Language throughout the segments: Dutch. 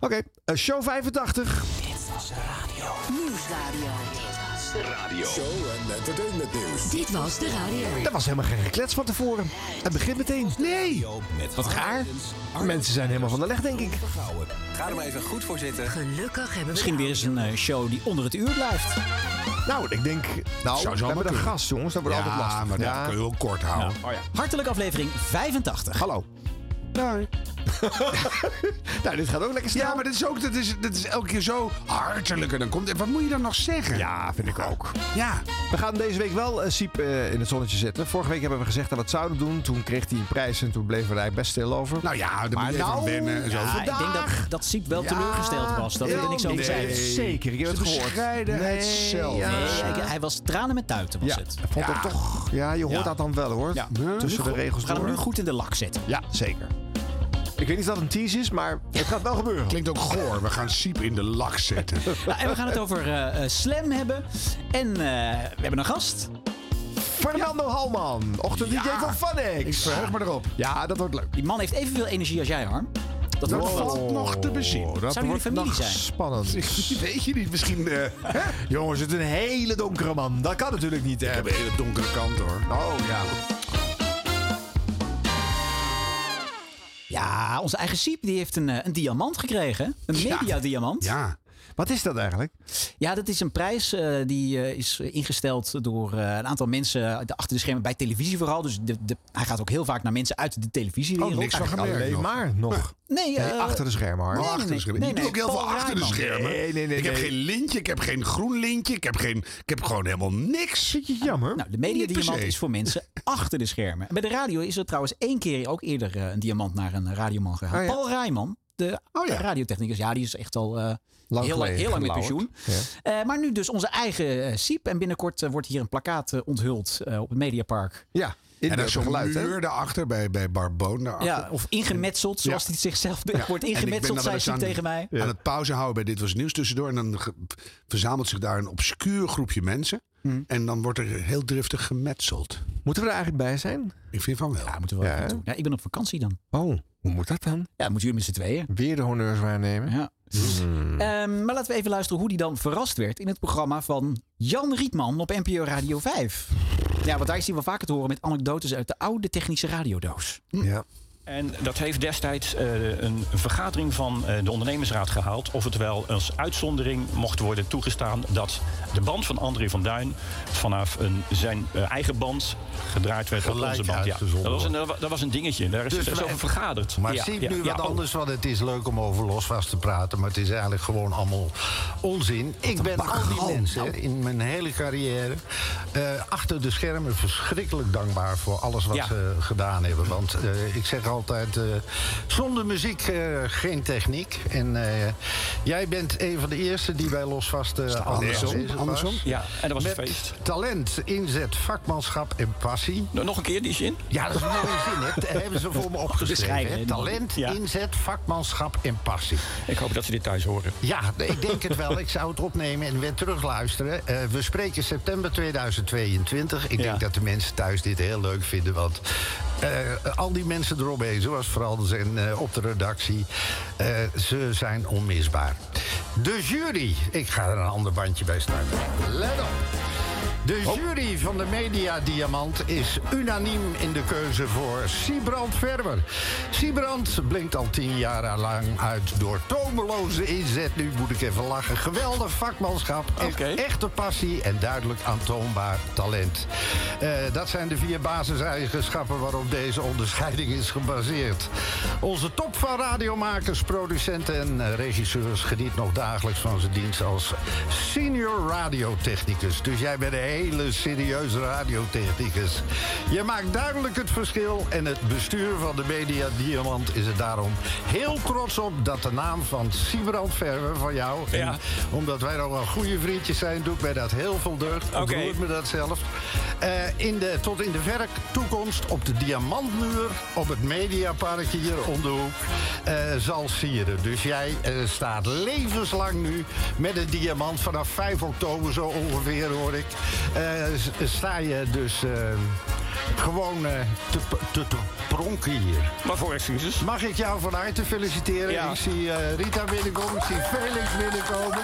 Oké, eh, show 85. Nieuwsradio. Radio. Show en entertainment nieuws. Dit was de radio. Dat was helemaal geen geklets van tevoren. Het begint meteen. Nee, wat raar. Mensen zijn helemaal van de leg, denk ik. Ga er maar even goed voor zitten. Gelukkig hebben we Misschien weer eens een eh, show die onder het uur blijft. Nou, ik denk... Nou, Zou we hebben een gast, jongens. Dat wordt Ja, altijd lastig. maar dat kun je wel kort houden. Hartelijk aflevering 85. Hallo. nou, dit gaat ook lekker snel. Ja, maar dat is ook dat is, dat is elke keer zo hartelijk. En dan komt, wat moet je dan nog zeggen? Ja, vind ik ook. Ja. We gaan deze week wel uh, Siep eh, in het zonnetje zetten. Vorige week hebben we gezegd dat we het zouden doen. Toen kreeg hij een prijs en toen bleven we daar best stil over. Nou ja, daar Maar moet je even nou- wennen. En zo. Ja, ik denk dat, dat Siep wel Ja, teleurgesteld was. Dat wil er niks over zeggen. Zeker, ik heb het De gehoord. Nee, zelf. ja. Nee, hij, hij was tranen met tuiten, was Ja, het. vond Ja. het toch... Ja, je hoort Ja. dat dan wel hoor. Ja. Tussen de regels We gaan hem nu goed in de lak zetten. Ja, zeker. Ik weet niet of dat een tease is, maar het gaat wel gebeuren. Klinkt ook goor. We gaan Siep in de lak zetten. Nou, en we gaan het over eh, eh, Slam hebben. En eh, we hebben een gast. Fernando Halman, ochtend DJ Ja. van Funix. Ik verheug me erop. Ja, dat wordt leuk. Die man heeft evenveel energie als jij, Harm. Dat Dat wordt wat. valt nog te bezien. Oh, dat Zou jullie wordt familie nog zijn? spannend. Weet je niet, misschien... eh, hè? Jongens, het is een hele donkere man. Dat kan natuurlijk niet. Ik Hè? heb een hele donkere kant hoor. Oh ja. Ja, onze eigen Siep die heeft een, eh, een diamant gekregen. Een mediadiamant. Ja. Wat is dat eigenlijk? ja, dat is een prijs eh, die eh, is ingesteld door eh, een aantal mensen achter de schermen bij televisie vooral. Dus de, de, hij gaat ook heel vaak naar mensen uit de televisiewereld. Oh, niks van gemerkt Alleen nog. maar nog. Nee, Nee, achter de schermen, hoor. Nee, achter de nee, schermen. nee, je doet ook nee, heel veel achter de schermen. Nee, nee, nee, ik heb nee. geen lintje, ik heb geen groen lintje, ik heb, geen, ik heb gewoon helemaal niks. Vind je het jammer? Nou, de mediadiamant se. is voor mensen achter de schermen. En bij de radio is er trouwens één keer ook eerder een diamant naar een radioman gegaan. Oh ja. Paul Rijman, de Oh ja. radiotechnicus. Ja, die is echt al eh, Lang heel, heel lang met pensioen. Ja. Eh, maar nu dus onze eigen eh, Siep. En binnenkort eh, wordt hier een plakkaat onthuld eh, op het Mediapark. Ja, in En de er is zo'n geluid, hè? muur daarachter bij, bij Barboon. Daarachter. Ja, of ingemetseld, zoals Ja. hij zichzelf Ja. wordt ingemetseld, zei aan- tegen mij. Aan het pauze houden bij Dit Was Nieuws tussendoor. En dan verzamelt zich daar een obscuur groepje mensen. Hmm. En dan wordt er heel driftig gemetseld. Moeten we er eigenlijk bij zijn? Ik vind van wel. Ja, moeten we wel Ja, doen. Ja, ik ben op vakantie dan. Oh, hoe moet dat dan? Ja, moeten jullie met z'n tweeën. Weer de honneurs waarnemen? Ja. Ehm, maar laten we even luisteren hoe die dan verrast werd in het programma van Jan Rietman op NPO Radio 5. Ja, want daar is hij wel vaker te horen met anekdotes uit de oude technische radiodoos. Ja. En dat heeft destijds eh, een vergadering van eh, de ondernemersraad gehaald. Of het wel als uitzondering mocht worden toegestaan dat de band van André van Duin vanaf een, zijn eh, eigen band gedraaid werd Gelijk op onze band. Ja, dat, was een, dat was een dingetje. Daar is, Dus is over vergaderd. Maar ja, zie ja, nu ja, wat oh. anders, want het is leuk om over losvast te praten. Maar het is eigenlijk gewoon allemaal onzin. Ik ben al die mensen in mijn hele carrière eh, achter de schermen verschrikkelijk dankbaar voor alles wat Ja. ze gedaan hebben. Want eh, ik zeg altijd, eh, zonder muziek eh, geen techniek. En eh, jij bent een van de eerste die bij losvast eh andersom, andersom. Ja, en dat was Met een feest. talent, inzet, vakmanschap en passie. Nou, Nog een keer die zin. Ja, dat is een mooie zin. hè. Dat hebben ze voor me opgeschreven. Talent, Ja. inzet, vakmanschap en passie. Ik hoop dat ze dit thuis horen. Ja, ik denk het wel. Ik zou het opnemen en weer terugluisteren. We spreken september 2022. Ik Ja. denk dat de mensen thuis dit heel leuk vinden. Want al die mensen eromheen, zoals vooral zijn eh, op de redactie... eh, ze zijn onmisbaar. De jury. Ik ga er een ander bandje bij starten. Let op. De jury van de Media Diamant is unaniem in de keuze voor Siebrand Verwer. Siebrand blinkt al tien jaar lang uit door tomeloze inzet. Nu moet ik even lachen. Geweldig vakmanschap, echt- echte passie en duidelijk aantoonbaar talent. Eh, dat zijn de vier basiseigenschappen waarop deze onderscheiding is gebaseerd. Onze top van radiomakers, producenten en regisseurs geniet nog dagelijks van zijn dienst als senior radiotechnicus. Dus jij bent een hele serieuze radiotechnicus. Je maakt duidelijk het verschil en het bestuur van de Media Diamant is er daarom heel trots op dat de naam van Siebrand Verwer van jou, en Ja. omdat wij nog wel goede vriendjes zijn, doet mij dat heel veel deugd. Oké. Ontroert me dat zelf. Eh, in de, tot in de verre toekomst op de Diamantmuur op het Mediapark hier om de hoek eh, zal sieren. Dus jij eh, staat levenslang nu met een diamant vanaf 5 oktober zo ongeveer hoor ik. Eh, sta je dus eh, gewoon eh, te, te, te pronken hier. Waarvoor excuses? Mag ik jou van harte feliciteren? Ja. Ik zie Rita binnenkomen, ik zie Felix binnenkomen.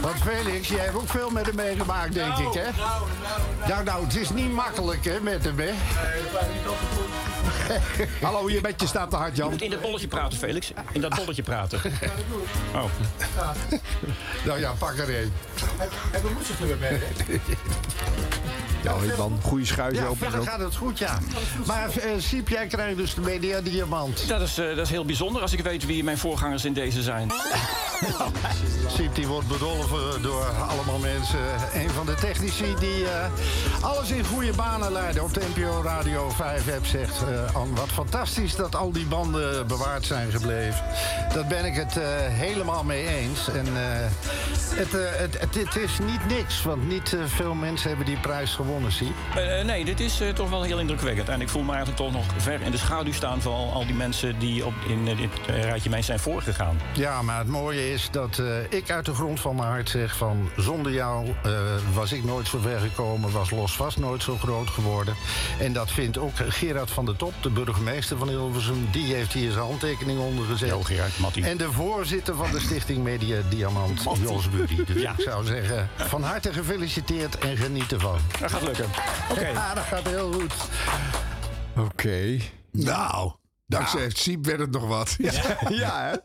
Want Felix, jij hebt ook veel met hem meegemaakt, denk ik, hè? Nou, nou, het is niet makkelijk, hè, met hem, hè? Hallo, je staat te hard, Je Jan. moet in dat bolletje praten, Felix. In dat bolletje praten. Oh. Nou ja, pak er een. Ja, man, goede schuitje Ja, open. verder gaat het goed, ja. Maar eh Siep, jij krijgt dus de Media Diamant. Dat, is, eh, dat is heel bijzonder als ik weet wie mijn voorgangers in deze zijn. Siep die wordt bedolven door allemaal mensen. Een van de technici die eh, alles in goede banen leiden. Op de NPO Radio 5 app zegt eh wat fantastisch dat al die banden bewaard zijn gebleven. Dat ben ik het eh, helemaal mee eens. En eh, het, het, het, het is niet niks, want niet veel mensen hebben die prijs gewonnen, Siep. Eh, nee, dit is eh, toch wel heel indrukwekkend. En ik voel me eigenlijk toch nog ver in de schaduw staan van al, al die mensen die op, in eh, dit eh, rijtje mij zijn voorgegaan. Ja, maar het mooie is dat eh, ik uit de grond van mijn hart zeg van... zonder jou eh, was ik nooit zo ver gekomen, was Los vast nooit zo groot geworden. En dat vindt ook Gerard van der Top, de burgemeester van Hilversum. Die heeft hier zijn handtekening onder gezet. Jo, Gerard, Mattie. En de voorzitter van de stichting Media Diamant, Jos Buddy. Dus ik zou zeggen, van harte gefeliciteerd en geniet ervan. Dat gaat lukken. Oké. Ja, dat gaat heel goed. Oké. Nou, dankzij Siep werd het nog wat. Ja, Ja, hè?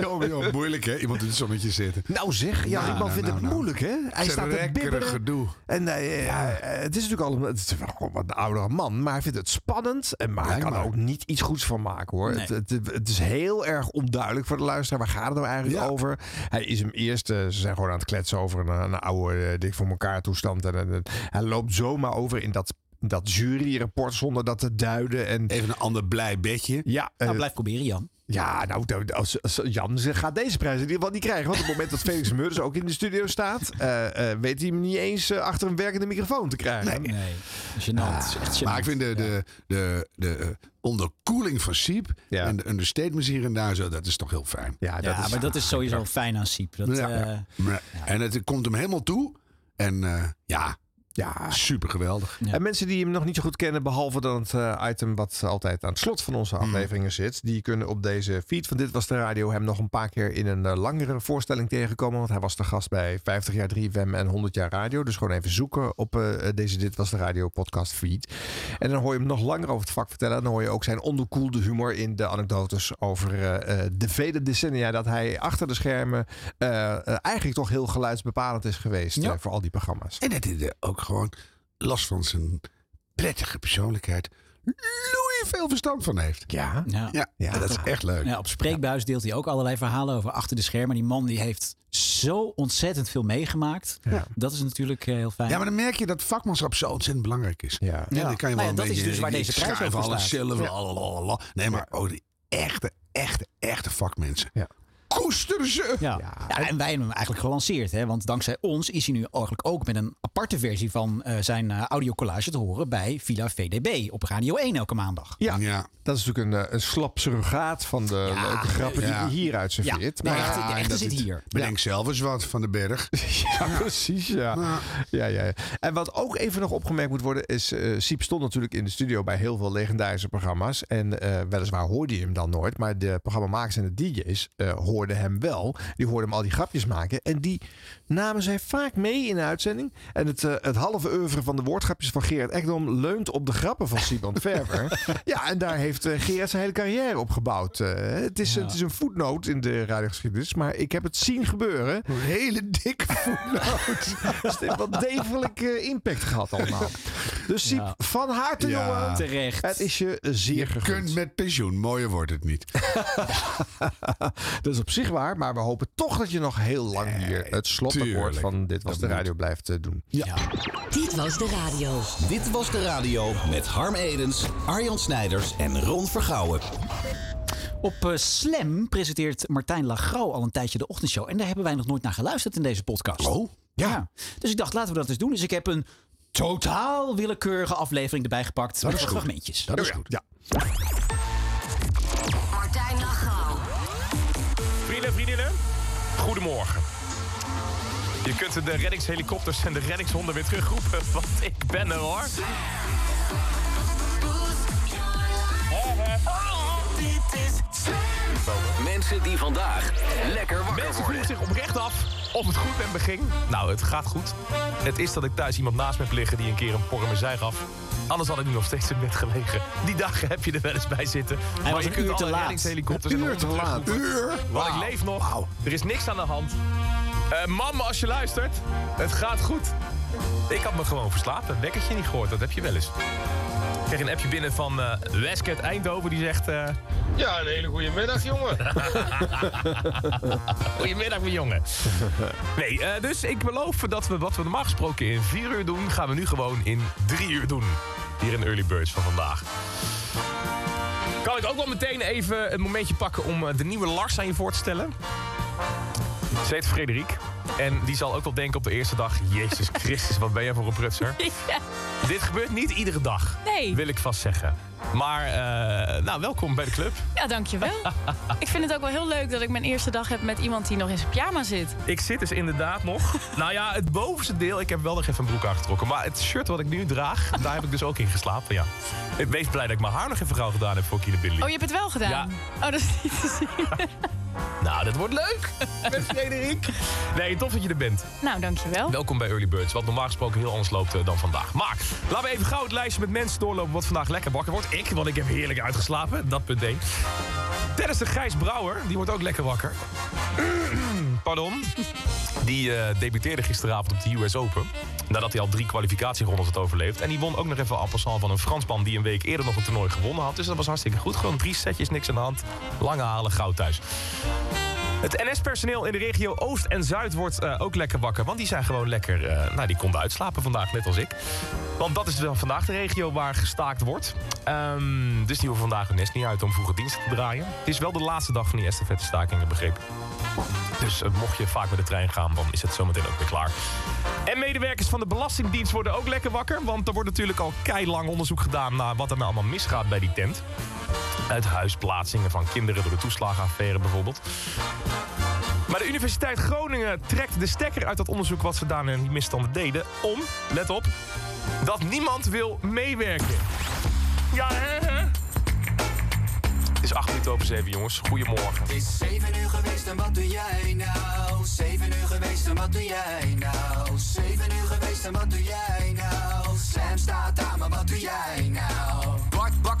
Jongen, joh, moeilijk hè, iemand in het zonnetje zitten. Nou zeg, ja, Nou, Rickman nou, vindt nou, het nou. moeilijk, hè? Hij staat te bibberen. gedoe. En eh, eh, het is natuurlijk al een, het is wel gewoon wat een oudere man, maar hij vindt het spannend. En maar hij kan er ook niet iets goeds van maken, hoor. Nee. Het, het, het is heel erg onduidelijk voor de luisteraar. Waar gaat het nou eigenlijk Ja. over? Hij is hem eerst, eh, ze zijn gewoon aan het kletsen over een, een oude eh, dik voor elkaar toestand. En, en- en hij loopt zomaar over in dat, dat juryrapport zonder dat te duiden. En Even een ander blij bedje. ja, Nou, blijf proberen, Jan. ja, nou, als, als Jan ze gaat deze prijs in ieder geval niet krijgen. Want op het moment dat Felix Meurders ook in de studio staat, eh, eh, weet hij hem niet eens achter een werkende microfoon te krijgen. Nee, echt gênant. Maar ik vind de, de, de, de onderkoeling van Siep Ja. en de understatements hier en daar zo, dat is toch heel fijn. Ja, dat ja, is, maar dat is sowieso fijn aan Siep. Dat, Ja. eh, En het komt hem helemaal toe. En eh, ja, ja. super geweldig. Ja. En mensen die hem nog niet zo goed kennen, behalve dan het eh, item wat altijd aan het slot van onze afleveringen zit, die kunnen op deze feed van Dit Was De Radio hem nog een paar keer in een eh, langere voorstelling tegenkomen. Want hij was de gast bij 50 jaar 3FM en 100 jaar radio. Dus gewoon even zoeken op eh, deze Dit Was De Radio podcast feed. En dan hoor je hem nog langer over het vak vertellen. Dan hoor je ook zijn onderkoelde humor in de anekdotes over eh, eh, de vele decennia dat hij achter de schermen eigenlijk toch heel geluidsbepalend is geweest Ja. voor al die programma's. En dat er ook gewoon last van zijn prettige persoonlijkheid loeie veel verstand van heeft. Ja. ja. Ja, Ja, dat is echt leuk. Ja, op Spreekbuis deelt hij ook allerlei verhalen over achter de schermen. Die man die heeft zo ontzettend veel meegemaakt. Ja. Dat is natuurlijk eh, heel fijn. Ja, maar dan merk je dat vakmanschap zo ontzettend belangrijk is. Ja. Ja, dan kan je wel Nou ja, een dat is dus waar deze prijs over alles staat. zelf. Nee, maar oh, die echte, echte, echte vakmensen. Ja. Koester ze! Ja. Ja. Ja, en wij hebben hem eigenlijk gelanceerd. Hè? Want dankzij ons is hij nu eigenlijk ook met een aparte versie van eh, zijn eh, audiocollage te horen bij Villa VDB op Radio 1 elke maandag. Ja, Ja. dat is natuurlijk een, eh, een slap surrogaat van de Ja. leuke grappen die Ja. hij hieruit Ja, serveert. de Maar echte, de en echte dat zit hier. Bedenk zelf eens wat van de berg. ja, precies. Ja. Ja, ja, ja. En wat ook even nog opgemerkt moet worden is... eh Siep stond natuurlijk in de studio bij heel veel legendarische programma's. En eh, weliswaar hoorde je hem dan nooit. Maar de programmamakers en de DJ's eh, hoorden hem wel. Die hoorden hem al die grapjes maken. En die namen zij vaak mee in de uitzending. En het, eh, het halve oeuvre van de woordgrapjes van Gerard Ekdom... leunt op de grappen van Sieband Verver. ja, en daar heeft eh, Gerard zijn hele carrière op gebouwd. Eh, het, is, het is een voetnoot in de radiogeschiedenis. Maar ik heb het zien gebeuren. Een hele dikke voetnoot. Dus het heeft wel degelijk impact gehad allemaal. Dus Siep, Ja. van harte Ja. jongen. Terecht. Het is je zeer Je gegund. kunt met pensioen. Mooier wordt het niet. Dat is op zich waar, maar we hopen toch dat je nog heel lang hier het slotakkoord van Dit Was Dat de moet. Radio blijft eh, doen. Dit was de radio. Dit was de radio met Harm Edens, Arjan Snijders en Ron Vergouwen. Op eh, Slam presenteert Martijn Lagrouw al een tijdje de ochtendshow. En daar hebben wij nog nooit naar geluisterd in deze podcast. Oh, Ja. Dus ik dacht, laten we dat eens doen. Dus ik heb een totaal willekeurige aflevering erbij gepakt. met is fragmentjes. dat is goed. Ja. goedemorgen. Je kunt de reddingshelikopters en de reddingshonden weer terugroepen, want ik ben er hoor. Oh, dit is Mensen die vandaag lekker wakker Mensen worden. vroegen zich oprecht af of het goed met me ging. Nou, het gaat goed. Het is dat ik thuis iemand naast me heb liggen die een keer een porre zij gaf. Anders had ik nu nog steeds in bed gelegen. Die dagen heb je er wel eens bij zitten. maar was je kunt uur te alle laat. reddingshelikopters Een en uur te laat. terugroepen. Want ik leef nog. Er is niks aan de hand. Eh mam, als je luistert, het gaat goed. Ik had me gewoon verslapen. Wekkertje niet gehoord, dat heb je wel eens. Ik kreeg een appje binnen van eh Wesket Eindhoven. Die zegt... eh, Ja, een hele goede middag, jongen. Goedemiddag, mijn jongen. Nee, eh, dus ik beloof dat we wat we normaal gesproken in vier uur doen... gaan we nu gewoon in drie uur doen. Hier in Early Birds van vandaag. Kan ik ook wel meteen even een momentje pakken om de nieuwe Lars aan je voor te stellen? Ze heet Frederik. En die zal ook wel denken op de eerste dag... Jezus Christus, wat ben jij voor een prutser. Dit gebeurt niet iedere dag, Nee. wil ik vast zeggen. Maar, eh, nou, welkom bij de club. Ja, dankjewel. ik vind het ook wel heel leuk dat ik mijn eerste dag heb met iemand die nog in zijn pyjama zit. Ik zit dus inderdaad nog. nou ja, het bovenste deel. Ik heb wel nog even een broek aangetrokken. Maar het shirt wat ik nu draag, daar heb ik dus ook in geslapen. Ja. Ik wees blij dat ik mijn haar nog even gauw gedaan heb voor naar binnen Oh, je hebt het wel gedaan? Ja. Oh, dat is niet te zien. Nou, dat wordt leuk. Met Frederik. Nee, tof dat je er bent. nou, dankjewel. Welkom bij Early Birds. Wat normaal gesproken heel anders loopt eh, dan vandaag. Maar laten we even gauw het lijstje met mensen doorlopen wat vandaag lekker wakker wordt. Ik, want ik heb heerlijk uitgeslapen. Dat punt 1. Dennis de Gijs Brouwer, die wordt ook lekker wakker. Pardon. Die eh, debuteerde gisteravond op de US Open. Nadat hij al drie kwalificatierondes had overleefd. En die won ook nog even en passant van een Fransman die een week eerder nog een toernooi gewonnen had. Dus dat was hartstikke goed. Gewoon drie setjes, niks aan de hand. Lange halen, goud thuis. Het NS-personeel in de regio Oost en Zuid wordt eh, ook lekker wakker. Want die zijn gewoon lekker... eh, nou, die konden uitslapen vandaag, net als ik. Want dat is dan vandaag de regio waar gestaakt wordt. Ehm, dus die hoeven vandaag hun nest niet uit om vroege diensten te draaien. Het is wel de laatste dag van die estafette-stakingen, begrepen. Dus eh, mocht je vaak met de trein gaan, dan is het zometeen ook weer klaar. En medewerkers van de Belastingdienst worden ook lekker wakker. Want er wordt natuurlijk al keilang onderzoek gedaan naar wat er nou allemaal misgaat bij die tent. Uithuisplaatsingen van kinderen door de toeslagenaffaire bijvoorbeeld. Maar de Universiteit Groningen trekt de stekker uit dat onderzoek wat ze daar in die misstanden deden. Om, let op, dat niemand wil meewerken. Ja, hè, hè? Het is acht minuten over zeven, jongens. Goedemorgen. Het is 7 uur geweest en wat doe jij nou? 7 uur geweest en wat doe jij nou? 7 uur geweest en wat doe jij nou? Slam staat aan, maar wat doe jij nou?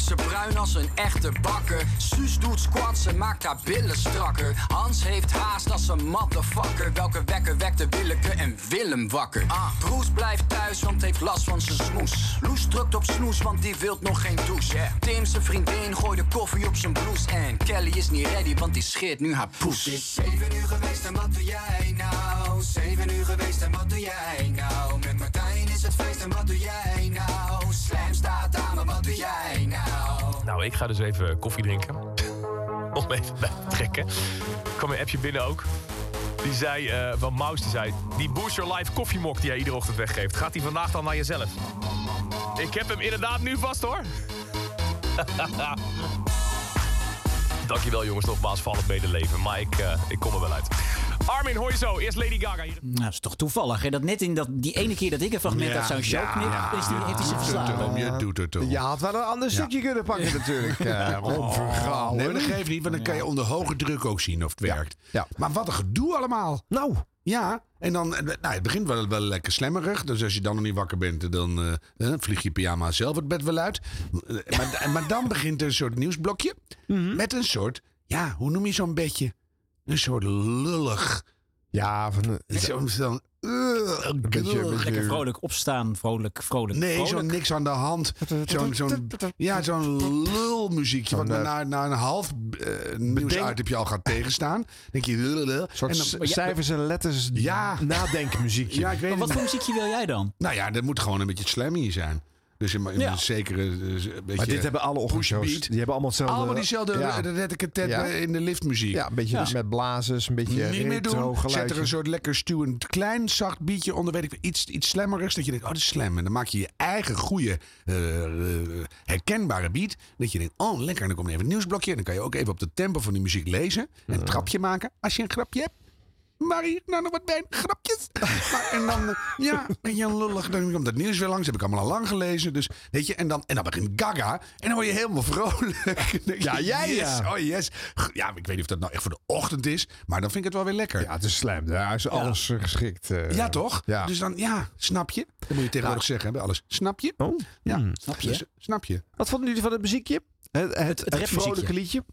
Ze bruin als een echte bakker. Suus doet squats en maakt haar billen strakker. Hans heeft haast als een motherfucker. Welke wekker wekte Willeke en Willem wakker? Ah, Broes blijft thuis, want heeft last van zijn smoes. Loes drukt op snoes, want die wilt nog geen douche. Tim, zijn vriendin, gooit de koffie op zijn blouse. En Kelly is niet ready, want die scheert nu haar poes. Het is 7 uur geweest en wat doe jij nou? 7 uur geweest en wat doe jij nou? Met Martijn is het feest en wat doe jij nou? Ik ga dus even koffie drinken. Om even bij te trekken. Er kwam een appje binnen ook. Die zei, eh, van Maus, die zei... Die Boost Your Life koffiemok die jij iedere ochtend weggeeft... gaat die vandaag dan naar jezelf? Ik heb hem inderdaad nu vast, hoor. Dankjewel, jongens, nogmaals voor al het medeleven. Maar ik, eh, ik kom er wel uit. Armin, hoor je zo. Eerst Lady Gaga. Hier. Nou, dat is toch toevallig. Hè? Dat net in dat, die ene keer dat ik een fragment Ja, uit zo'n show ja, knip, ja. is die, heeft hij zich verslapen. Je doet het toch. Je had wel een ander stukje kunnen pakken natuurlijk. eh Vergouwen. Nee, maar dat geeft niet, want dan kan je onder hoge druk ook zien of het werkt. Ja. Maar wat een gedoe allemaal. Nou, Ja, en dan, nou, het begint wel, wel lekker slemmerig. Dus als je dan nog niet wakker bent, dan eh, eh, vlieg je pyjama zelf het bed wel uit. Eh, maar, maar dan begint er een soort nieuwsblokje. Met een soort, ja, hoe noem je zo'n bedje? Een soort lullig. ja, van, Zo'n, uh, uh, beetje- Lekker vrolijk opstaan, vrolijk, vrolijk. Nee, zo'n vrolijk. niks aan de hand. Zo'n, zo'n, ja, zo'n lulmuziekje. Wat me eh, na, na een half uh, nieuwsitem al gaat tegenstaan. denk je... lululul. een soort En dan- cijfers en letters Ja. nadenkmuziekje. Ja, ik weet Maar wat voor muziekje wil jij dan? Nou ja, dat moet gewoon een beetje slammy zijn. Dus in, in Ja. een zekere eh, beetje maar dit hebben alle ochtendshows. Die hebben allemaal hetzelfde. Allemaal diezelfde Ja, ja. tet Ja. in de liftmuziek. ja een beetje met blazers, een beetje Niet meer doen. Zet er een soort lekker stuwend klein zacht beatje onder. Weet ik, iets, iets slammerigs. Dat je denkt, oh, dat is slam. En dan maak je je eigen goede, eh, eh, herkenbare beat. Dat je denkt, oh, lekker. En dan komt er even een nieuwsblokje. En dan kan je ook even op de tempo van die muziek lezen. En een trapje maken als je een grapje hebt. Marie, nou nog wat bij, grapjes. Maar, en dan, eh, ja, ben je lullig. Dan komt het nieuws weer langs, heb ik allemaal al lang gelezen. Dus, weet je, en dan, en dan begint Gaga. En dan word je helemaal vrolijk. Ja, jij yes, ja. Oh yes. Ja, ik weet niet of dat nou echt voor de ochtend is. Maar dan vind ik het wel weer lekker. Ja, het is slam. Daar is alles eh, geschikt. eh. Ja, toch? Ja. Dus dan, ja, snap je? Dat moet je tegenwoordig zeggen, hè, bij alles. Snap je? Oh. Ja, Hmm. snap je? snap je? Wat vonden jullie van het muziekje? Het, het, vrolijke liedje?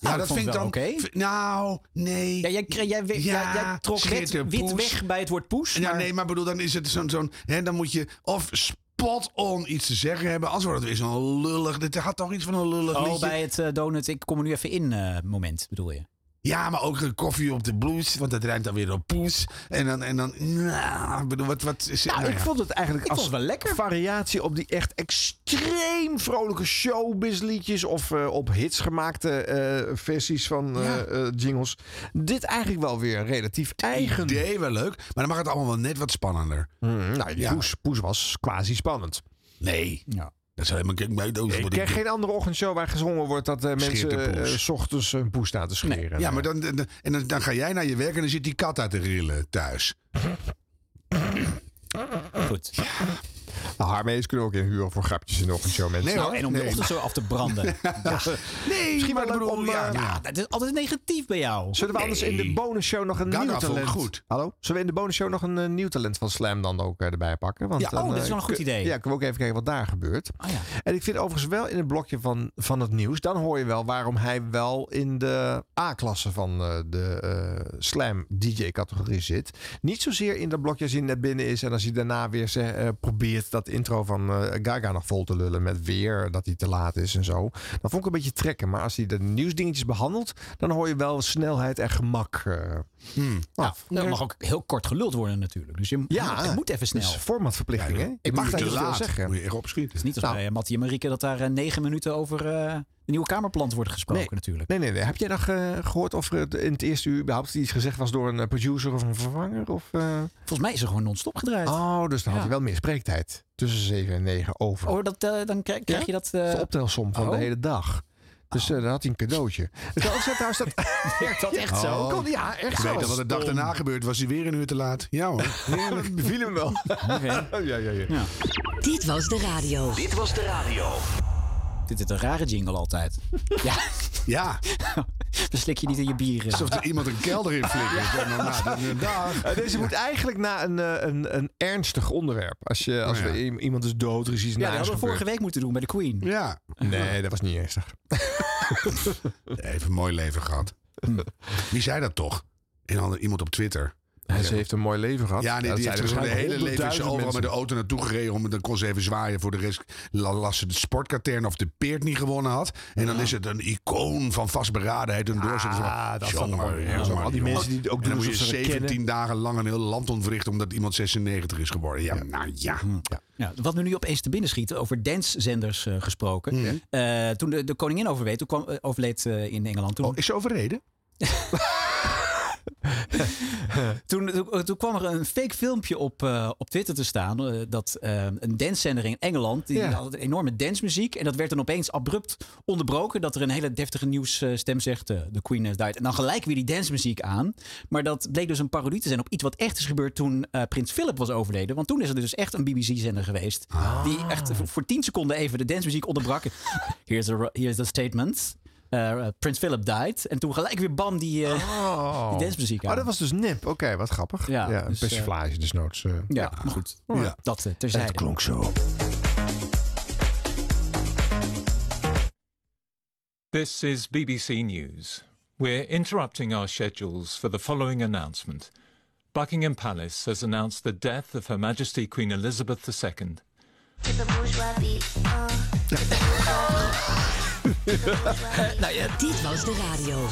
Ja, ik dat vind ik dan... wel oké. v- Nou, nee. Ja, jij, jij, jij, jij, Ja, jij trok wit, wit weg bij het woord poes. Ja, maar- nee, maar bedoel, dan is het zo'n... zo'n hè, dan moet je of spot on iets te zeggen hebben. Anders wordt het weer zo'n lullig... Dit had toch iets van een lullig Oh, liedje? bij het eh, donut, ik kom er nu even in eh, moment, bedoel je? Ja, maar ook een koffie op de blues. Want dat ruimt dan weer op poes. En dan... En dan nou, ik bedoel, wat, wat is Nou, nou ik ja. vond het eigenlijk Ik als het wel lekker. variatie op die echt extreem vrolijke showbiz-liedjes of eh, op hits gemaakte eh, versies van eh, Ja. jingles. Dit eigenlijk wel weer relatief eigen. idee wel leuk. Maar dan mag het allemaal wel net wat spannender. Hmm, nou, Ja. poes, poes was quasi spannend. Nee. Ja. Dat helemaal... Ik wat ken ik- geen andere ochtendshow waar gezongen wordt dat eh, mensen eh, 's ochtends een poes staan te scheren. Ja, maar dan, dan, en dan, dan ga jij naar je werk en dan zit die kat uit te rillen thuis. Goed. Nou, Harmees kunnen ook inhuren voor grapjes in de ochtendshow, mensen. Nee, Nou, en om de ochtend zo af te branden. Nee, Misschien maar bedoel, om, ja, eh, ja. Dat is altijd negatief bij jou. Zullen we anders in de bonusshow nog een Gaga nieuw talent... goed. Hallo? Zullen we in de bonusshow nog een eh, nieuw talent van Slam dan ook eh, erbij pakken? Want Ja, dan, oh, dat is wel een goed idee. Ja, kunnen we ook even kijken wat daar gebeurt. Oh, ja. En ik vind overigens wel in het blokje van, van het nieuws... dan hoor je wel waarom hij wel in de A-klasse van de Slam DJ-categorie zit. Niet zozeer in dat blokje als hij net binnen is... en als hij daarna weer probeert dat intro van eh, Gaga nog vol te lullen... met weer dat hij te laat is en zo. Dan vond ik een beetje trekken. Maar als hij de nieuwsdingetjes behandelt... dan hoor je wel snelheid en gemak eh, Hmm. af. Er mag ook heel kort geluld worden natuurlijk. Dus je Ja, het moet even snel. Dus formatverplichting, hè? Ik Ik mag daar te niet veel zeggen. Moet je echt opschieten. Het is niet als Nou. bij Mattie en Marieke dat daar eh, negen minuten over eh, nieuwe Kamerplan wordt gesproken Nee. natuurlijk. Nee, nee, nee. Heb jij nog eh, gehoord of er in het eerste uur überhaupt iets gezegd was door een eh, producer of een vervanger? Of, eh? Volgens mij is er gewoon non-stop gedraaid. Oh, dus dan had hij wel meer spreektijd. Tussen 7 en 9 over. Oh, dat, dan krijg, krijg Ja? je dat... De optelsom van oh. de hele dag. Dus eh, dan had hij een cadeautje. Het kan ook zijn trouwens dat... werkt dat echt zo? Oh. Kon- ja, echt Ik zo. weet dat wat de dag daarna gebeurd was, hij weer een uur te laat. Ja hoor. Dat beviel hem wel. Ja, ja. Ja. Dit was de radio. Dit was de radio. Dit is een rare jingle altijd. Ja, Ja, verslik je niet in je bieren. alsof er iemand een kelder in flikkert. Dan, nou, dan, dag. Eh, Deze moet eigenlijk naar een, eh, een, een ernstig onderwerp. Als, je, als Oh, ja. we, iemand is dood, er is iets Ja, dat hadden we vorige week moeten doen bij de Queen. Ja, Nee, dat was niet ernstig. even een mooi leven gehad. Wie zei dat toch? Een ander- iemand op Twitter. Hij ze heeft een mooi leven gehad. Ja, nee, die heeft de hele leven overal met de auto naartoe gereden. Om, dan kon ze even zwaaien. Voor de rest la- las ze de sportkatern of de peert niet gewonnen had. En dan is het een icoon van vastberadenheid en doorzetten. Ah, dat Jongen, jongen, zo. Al die mensen die ook En doen dan moet je alsof ze het 17 kennen. dagen lang een heel land ontwrichten omdat iemand 96 is geworden. Ja, nou ja. Ja, wat me nu opeens te binnen schiet, over dancezenders eh, gesproken. Eh, toen de, de koningin overleed, toen kwam, eh, overleed in Engeland. Toen, Oh, is ze overreden? toen, toen, kwam er een fake filmpje op, eh, op Twitter te staan. eh, dat eh, een dancezender in Engeland, die Ja. had een enorme dancemuziek. En dat werd dan opeens abrupt onderbroken. Dat er een hele deftige nieuwsstem zegt, de Queen has died. En dan gelijk weer die dancemuziek aan. Maar dat bleek dus een parodie te zijn op iets wat echt is gebeurd toen Prins Philip was overleden. Want toen is er dus echt een BBC-zender geweest. Die echt voor, voor 10 seconden even de dancemuziek onderbrak. Here's a, here's the statement. Eh, Prins Philip died. En toen gelijk weer bam die, eh, Oh. die dancemuziek aan. Oh, dat was dus nip. Oké, wat grappig. Ja, Ja, een dus, persiflage dus noods. eh. Ja, maar goed. Ja. Dat terzijde. Het klonk zo. This is BBC News. We're interrupting our schedules for the following announcement. Buckingham Palace has announced the death of Her Majesty Queen Elizabeth II. Nou ja, Dit was de radio.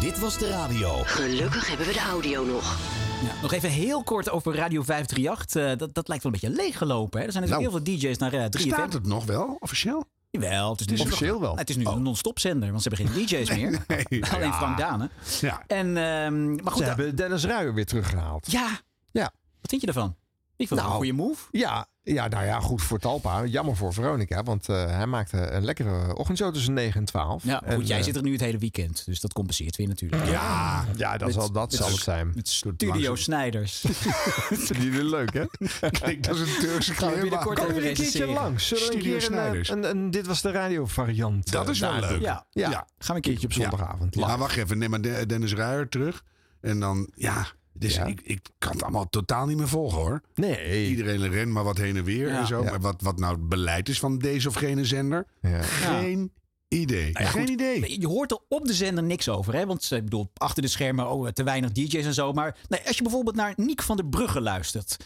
Dit was de radio. Gelukkig hebben we de audio nog. ja, nog even heel kort over Radio 538. Eh, dat, dat lijkt wel een beetje leeggelopen. Hè? Er zijn natuurlijk heel veel DJ's naar eh 3FM. Staat het nog wel, officieel? Jawel, het is nu Officieel wel. Het is nu een non-stop zender, want ze hebben geen DJ's meer. Nee. Alleen Ja. Frank Dane. Ja. En, ehm, maar goed, Ze hebben Dennis Ruijer weer teruggehaald. ja, Ja. wat vind je ervan? Ik vond het Nou, een goede move. Ja, Ja, nou ja, goed voor Talpa. Jammer voor Veronica, want eh, hij maakte een lekkere ochtendshow tussen 9 en 12. Ja, En, goed, jij eh, zit er nu het hele weekend. Dus dat compenseert weer natuurlijk. Ja, ja dat, Met- zal, dat met- zal het zijn. Met Studio Snijders. Die is leuk, hè? Klinkt als een Turkse kleermaker. Kom je een keertje langs? Zullen we een Studio keer een, Snijders. een, een, Dit was de radio variant. Dat eh, is wel leuk. Ja, Ja, Ja. gaan we een keertje op zondagavond. Maar live. wacht even, neem maar De- Dennis Ruijer terug. En dan, ja, dus Ja. Ik, ik kan het allemaal totaal niet meer volgen hoor. Nee. Iedereen rent maar wat heen en weer Ja. en zo. Ja. Maar wat, wat nou het beleid is van deze of gene zender, Ja. geen idee. Nou ja, geen goed. idee. Je hoort er op de zender niks over. Hè? Want eh, ik bedoel, achter de schermen oh, te weinig DJ's en zo. Maar nee, als je bijvoorbeeld naar Niek van der Brugge luistert.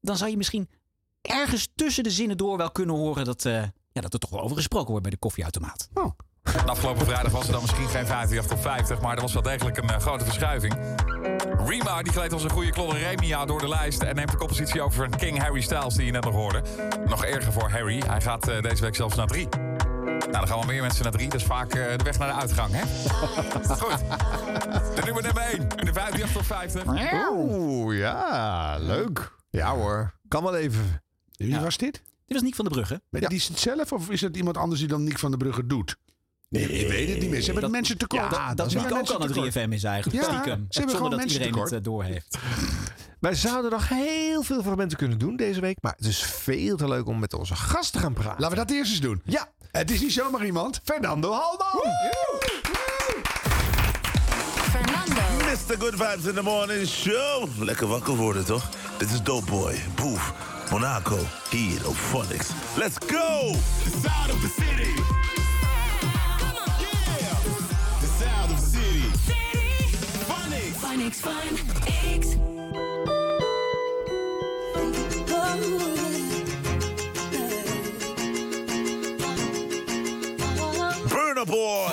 Dan zou je misschien ergens tussen de zinnen door wel kunnen horen dat, eh, ja, dat er toch wel over gesproken wordt bij de koffieautomaat. En afgelopen vrijdag was er dan misschien geen 58 op 50, maar er was wel degelijk een eh, grote verschuiving. Rima die gleed als een goede klolle Remia door de lijst en neemt de koppositie over van King Harry Styles die je net nog hoorde. Nog erger voor Harry, hij gaat eh, deze week zelfs naar drie. Nou, dan gaan wel meer mensen naar drie, dat is vaak eh, de weg naar de uitgang, hè? Goed, de nummer nummer 1 in de 58 op 50. Oeh, ja, leuk. Ja hoor, kan wel even. Wie Ja. was dit? Dit was Niek van der Brugge. Maar Die is het zelf of is het iemand anders die dan Niek van der Brugge doet? Nee, ik weet het niet meer. Ze hebben dat- mensen tekort. Ja, Dat is ook al een tekort. 3FM is eigenlijk. Ja, stiekem. ze hebben Zonder gewoon dat mensen iedereen het tekort. eh, door heeft. Wij zouden nog heel veel fragmenten kunnen doen deze week. Maar het is veel te leuk om met onze gast te gaan praten. Laten we dat eerst eens doen. Ja, Het is niet zomaar iemand. Fernando Halman. Mr. Good Vibes in the Morning Show. Lekker wakker worden, toch? Dit is Dope Boy, Boef, Monaco, hier op Phonics. Let's go! The sound of the city. Fun X. Burner Boy.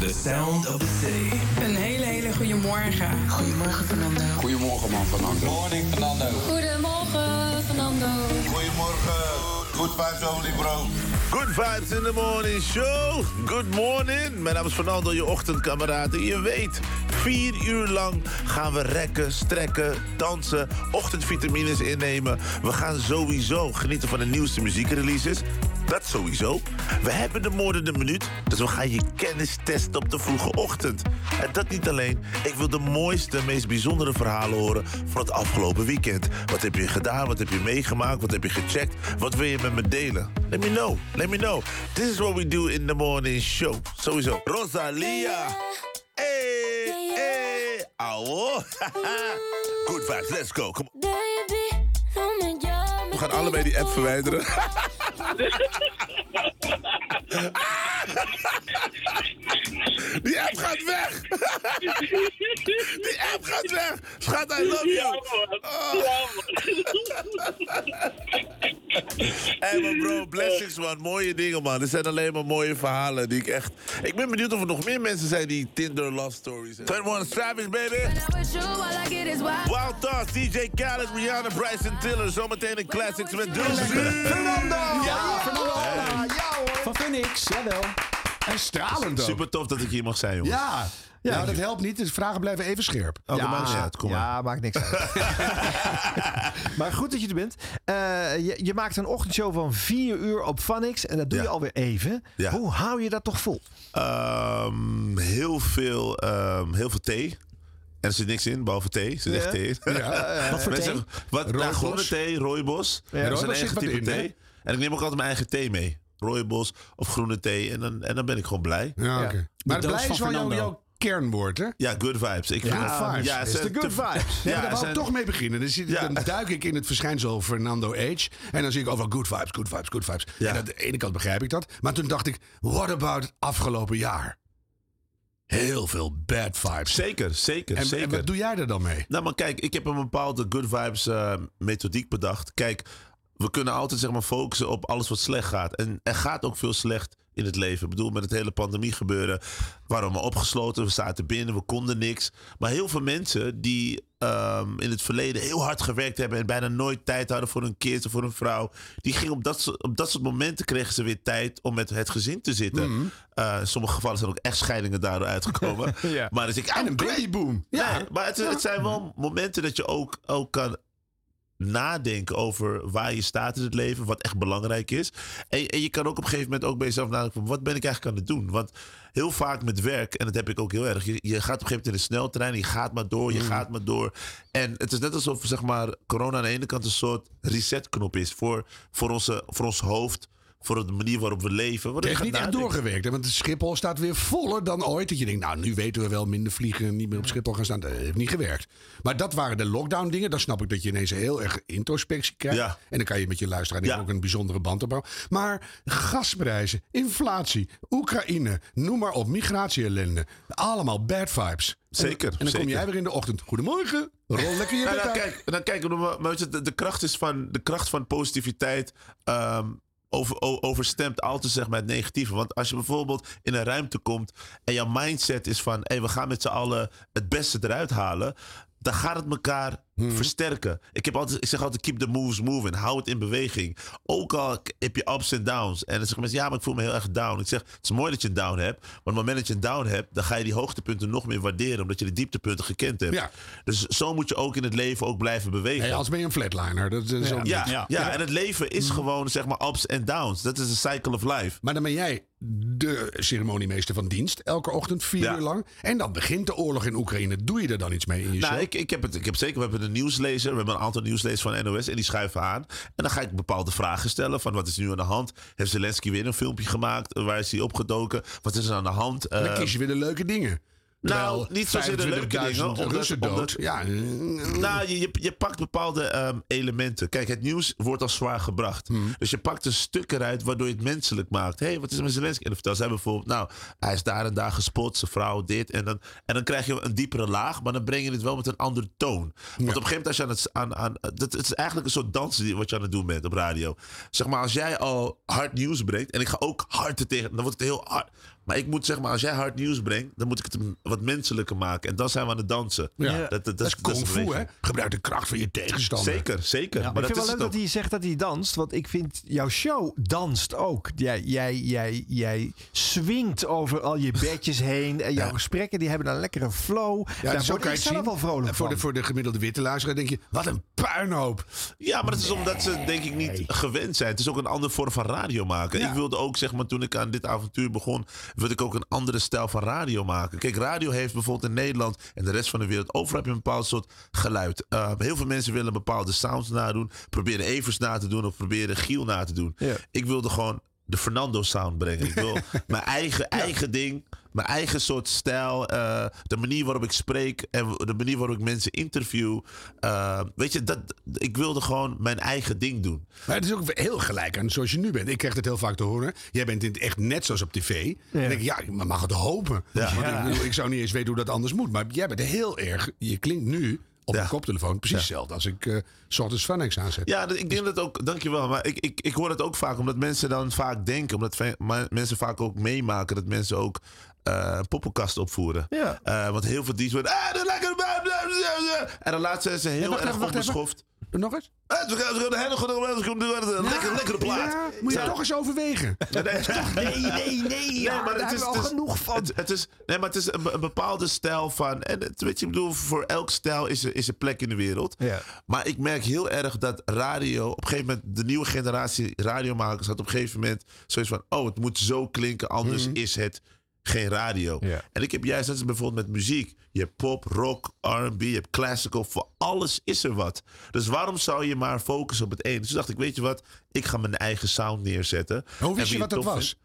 The sound of the city. Een hele, hele goede morgen. Goedemorgen, Fernando. Goedemorgen man, Fernando. Morning, Fernando. Goedemorgen, Fernando. Goedemorgen. Good vibes only, bro. Good vibes in the morning show. Good morning. Mijn naam is Fernando, je ochtendkameraad. En je weet, vier uur lang gaan we rekken, strekken, dansen, ochtendvitamines innemen. We gaan sowieso genieten van de nieuwste muziekreleases. Dat sowieso. We hebben de moordende minuut, dus we gaan je kennis testen op de vroege ochtend. En dat niet alleen. Ik wil de mooiste, meest bijzondere verhalen horen van het afgelopen weekend. Wat heb je gedaan? Wat heb je meegemaakt? Wat heb je gecheckt? Wat wil je met me delen? Let me know. Let me know. This is what we do in the morning show. Sowieso. Rosalia. Hey, hey. Auw. Good vibes. Let's go. Op. We gaan allebei die app verwijderen. Die app gaat weg! Die app gaat weg! Schat, I love you! Oh. Hey man bro, blessings man. Mooie dingen man. Dit zijn alleen maar mooie verhalen die ik echt... Ik ben benieuwd of er nog meer mensen zijn die Tinder love stories hebben. 21 Savage baby! Wild Thoughts, DJ Khaled, Rihanna, Bryson Tiller. Zometeen een classics met Dulce. Fernando! Ja, Fernando. Ja, ja Phoenix, jawel. En stralend ook. Super tof dat ik hier mag zijn jongens. Ja. Ja, nou, dat helpt niet. De vragen blijven even scherp. Oh, dat maakt niet uit. Kom maar. Ja, maakt niks uit. maar goed dat je er bent. Eh, je, je maakt een ochtendshow van vier uur op Phonics. En dat doe Ja. je alweer even. Ja. Hoe hou je dat toch vol? Ehm, heel, veel, ehm, heel veel thee. En er zit niks in, behalve thee. Er zit echt Ja. thee in. Ja. Wat voor thee? zeggen, Wat, nou, thee, rooibos. Ja, dat is een eigen type in, hè? thee. En ik neem ook altijd mijn eigen thee mee. Rooibos of groene thee. En dan, en dan ben ik gewoon blij. Ja, oké. Maar blij is wel jouw, kernwoord, hè? Ja, good vibes. Ik vind Good vibes. Ja, de good vibes. Ja, Ja, daar wou ik toch mee beginnen. Dan, zit, Ja. dan duik ik in het verschijnsel Fernando Age. En dan zie ik overal good vibes, good vibes, good vibes. Ja. En aan de ene kant begrijp ik dat. Maar toen dacht ik, what about het afgelopen jaar? Heel veel bad vibes. Zeker, zeker, En, zeker. en wat doe jij er dan mee? Nou, maar kijk, ik heb een bepaalde good vibes eh, methodiek bedacht. Kijk, we kunnen altijd zeg maar focussen op alles wat slecht gaat. En er gaat ook veel slecht in het leven. Ik bedoel, met het hele pandemie gebeuren. Waarom we opgesloten, we zaten binnen, we konden niks. Maar heel veel mensen die ehm, in het verleden heel hard gewerkt hebben... en bijna nooit tijd hadden voor een kind of voor een vrouw... die gingen op dat, soort- op dat soort momenten kregen ze weer tijd om met het gezin te zitten. Eh, in sommige gevallen zijn ook echtscheidingen daardoor uitgekomen. Ja. Maar dus ik, En een babyboom. ja, maar het, het zijn wel momenten dat je ook, ook kan nadenken over waar je staat in het leven, wat echt belangrijk is. En, en je kan ook op een gegeven moment ook bij jezelf nadenken van wat ben ik eigenlijk aan het doen? Want heel vaak met werk, en dat heb ik ook heel erg, je, je gaat op een gegeven moment in de sneltrein, je gaat maar door, je Mm. gaat maar door. En het is net alsof zeg maar, corona aan de ene kant een soort resetknop is voor, voor, onze, voor ons hoofd, voor de manier waarop we leven. Het heeft niet echt doorgewerkt. Hè? Want Schiphol staat weer voller dan ooit. Dat je denkt, nou, nu weten we wel minder vliegen. Niet meer op Schiphol gaan staan. Dat heeft niet gewerkt. Maar dat waren de lockdown dingen. Dan snap ik dat je ineens heel erg introspectie krijgt. Ja. En dan kan je met je luisteraar ook een bijzondere band opbouwen. Maar gasprijzen, inflatie, Oekraïne, noem maar op. Migratie-ellende. Allemaal bad vibes. Zeker, En, en dan kom jij weer in de ochtend. Goedemorgen. Rol lekker je Nou, bed nou, uit. kijk, dan kijken we, maar weet je, de, de kracht is van de kracht van positiviteit. ehm, over, overstemt altijd zeg maar het negatieve. Want als je bijvoorbeeld in een ruimte komt en jouw mindset is van hey, we gaan met z'n allen het beste eruit halen. Dan gaat het elkaar Mhm. versterken. Ik, heb altijd, ik zeg altijd: keep the moves moving. Hou het in beweging. Ook al heb je ups en downs. En dan zeggen mensen: ja, maar ik voel me heel erg down. Ik zeg: het is mooi dat je een down hebt. Maar op het moment dat je een down hebt, dan ga je die hoogtepunten nog meer waarderen. Omdat je de dieptepunten gekend hebt. Ja. Dus zo moet je ook in het leven ook blijven bewegen. Hey, als ben je een flatliner. Dat is ja, niet. ja, ja, en het leven is gewoon zeg maar ups en downs. Dat is de cycle of life. Maar dan ben jij de ceremoniemeester van dienst. Elke ochtend vier Ja. uur lang. En dan begint de oorlog in Oekraïne. Doe je er dan iets mee in je Nou, show? ik, ik, heb het, ik heb zeker, we hebben een nieuwslezer. We hebben een aantal nieuwslezers van NOS en die schuiven aan. En dan ga ik bepaalde vragen stellen. Van wat is nu aan de hand? Heeft Zelensky weer een filmpje gemaakt? Waar is hij opgedoken? Wat is er aan de hand? dan Eh, kies je weer de leuke dingen. Nou, niet zozeer de leuke 25.000 dingen. omdat- Russen dood. omdat- ja, eh, Nou, je, je, je pakt bepaalde ehm, elementen. Kijk, het nieuws wordt als zwaar gebracht. Hmm. Dus je pakt een stuk eruit waardoor je het menselijk maakt. Hé, hey, wat is er met Zelensky? En dan vertelt zij bijvoorbeeld, nou, hij is daar en daar gespot, zijn vrouw dit. En dan, en dan krijg je een diepere laag, maar dan breng je het wel met een andere toon. Want op een gegeven moment als je aan het... Aan, aan, dat, het is eigenlijk een soort dans die- wat je aan het doen bent op radio. Zeg maar, als jij al hard nieuws brengt, en ik ga ook hard er tegen, dan wordt het heel hard. Maar ik moet zeg maar, als jij hard nieuws brengt, dan moet ik het wat menselijker maken. En dan zijn we aan het dansen. Ja. Dat, dat, Dat is kung fu, hè? Gebruik de kracht van je tegenstander. Zeker, zeker. Maar Maar ik dat vind wel leuk dat hij zegt dat hij danst. Want ik vind jouw show danst ook. Jij, jij, jij, jij swingt over al je bedjes heen. En jouw gesprekken die hebben een lekkere flow. Ja, Daar zo word kan ik zelf wel vrolijk voor van. de, voor de gemiddelde witte luisteraar denk je, wat een puinhoop. Ja, maar dat is omdat ze denk ik niet gewend zijn. Het is ook een andere vorm van radio maken. Ja. Ik wilde ook, zeg maar, toen ik aan dit avontuur begon, wilde ik ook een andere stijl van radio maken. Kijk, radio heeft bijvoorbeeld in Nederland en de rest van de wereld, overal heb je een bepaald soort geluid. Uh, heel veel mensen willen bepaalde sounds nadoen, proberen Evers na te doen of proberen Giel na te doen. Ja. Ik wilde gewoon de Fernando sound brengen. Ik wil mijn eigen, eigen ding, mijn eigen soort stijl, eh, de manier waarop ik spreek en de manier waarop ik mensen interview. Eh, weet je, dat, ik wilde gewoon mijn eigen ding doen. Maar het is ook heel gelijk aan zoals je nu bent. Ik krijg het heel vaak te horen. Jij bent in het echt net zoals op tv. Dan denk ik, ja, maar mag het hopen. Ja. Want Ja. Ik, bedoel, ik zou niet eens weten hoe dat anders moet. Maar jij bent heel erg, je klinkt nu op een koptelefoon precies hetzelfde als ik eh s ochtends aanzet. Ja, ik denk dat ook, dankjewel. Maar ik, ik, ik hoor het ook vaak, omdat mensen dan vaak denken, omdat mensen vaak ook meemaken dat mensen ook eh poppenkast opvoeren. Ja. Eh, want heel veel DJ's worden. Ah, lekker. En dan laten ze heel wacht erg wacht even. Nog eens? Lekker, lekkere plaat. Ja, moet je toch eens overwegen. Nee, Nee, nee, nee. Ja, maar daar het is, al genoeg van. Het, het is, nee, maar het is een, een bepaalde stijl van. En het, weet je, ik bedoel, voor elk stijl is er, is er plek in de wereld. Ja. Maar ik merk heel erg dat radio. Op een gegeven moment, de nieuwe generatie radiomakers had op een gegeven moment zoiets van: oh, het moet zo klinken, anders is het geen radio. En ik heb juist, dat is bijvoorbeeld met muziek. Je hebt pop, rock, RB, je hebt classical. Voor alles is er wat. Dus waarom zou je maar focussen op het één? Dus toen dacht ik, weet je wat? Ik ga mijn eigen sound neerzetten. Hoe wist je wat het dat was?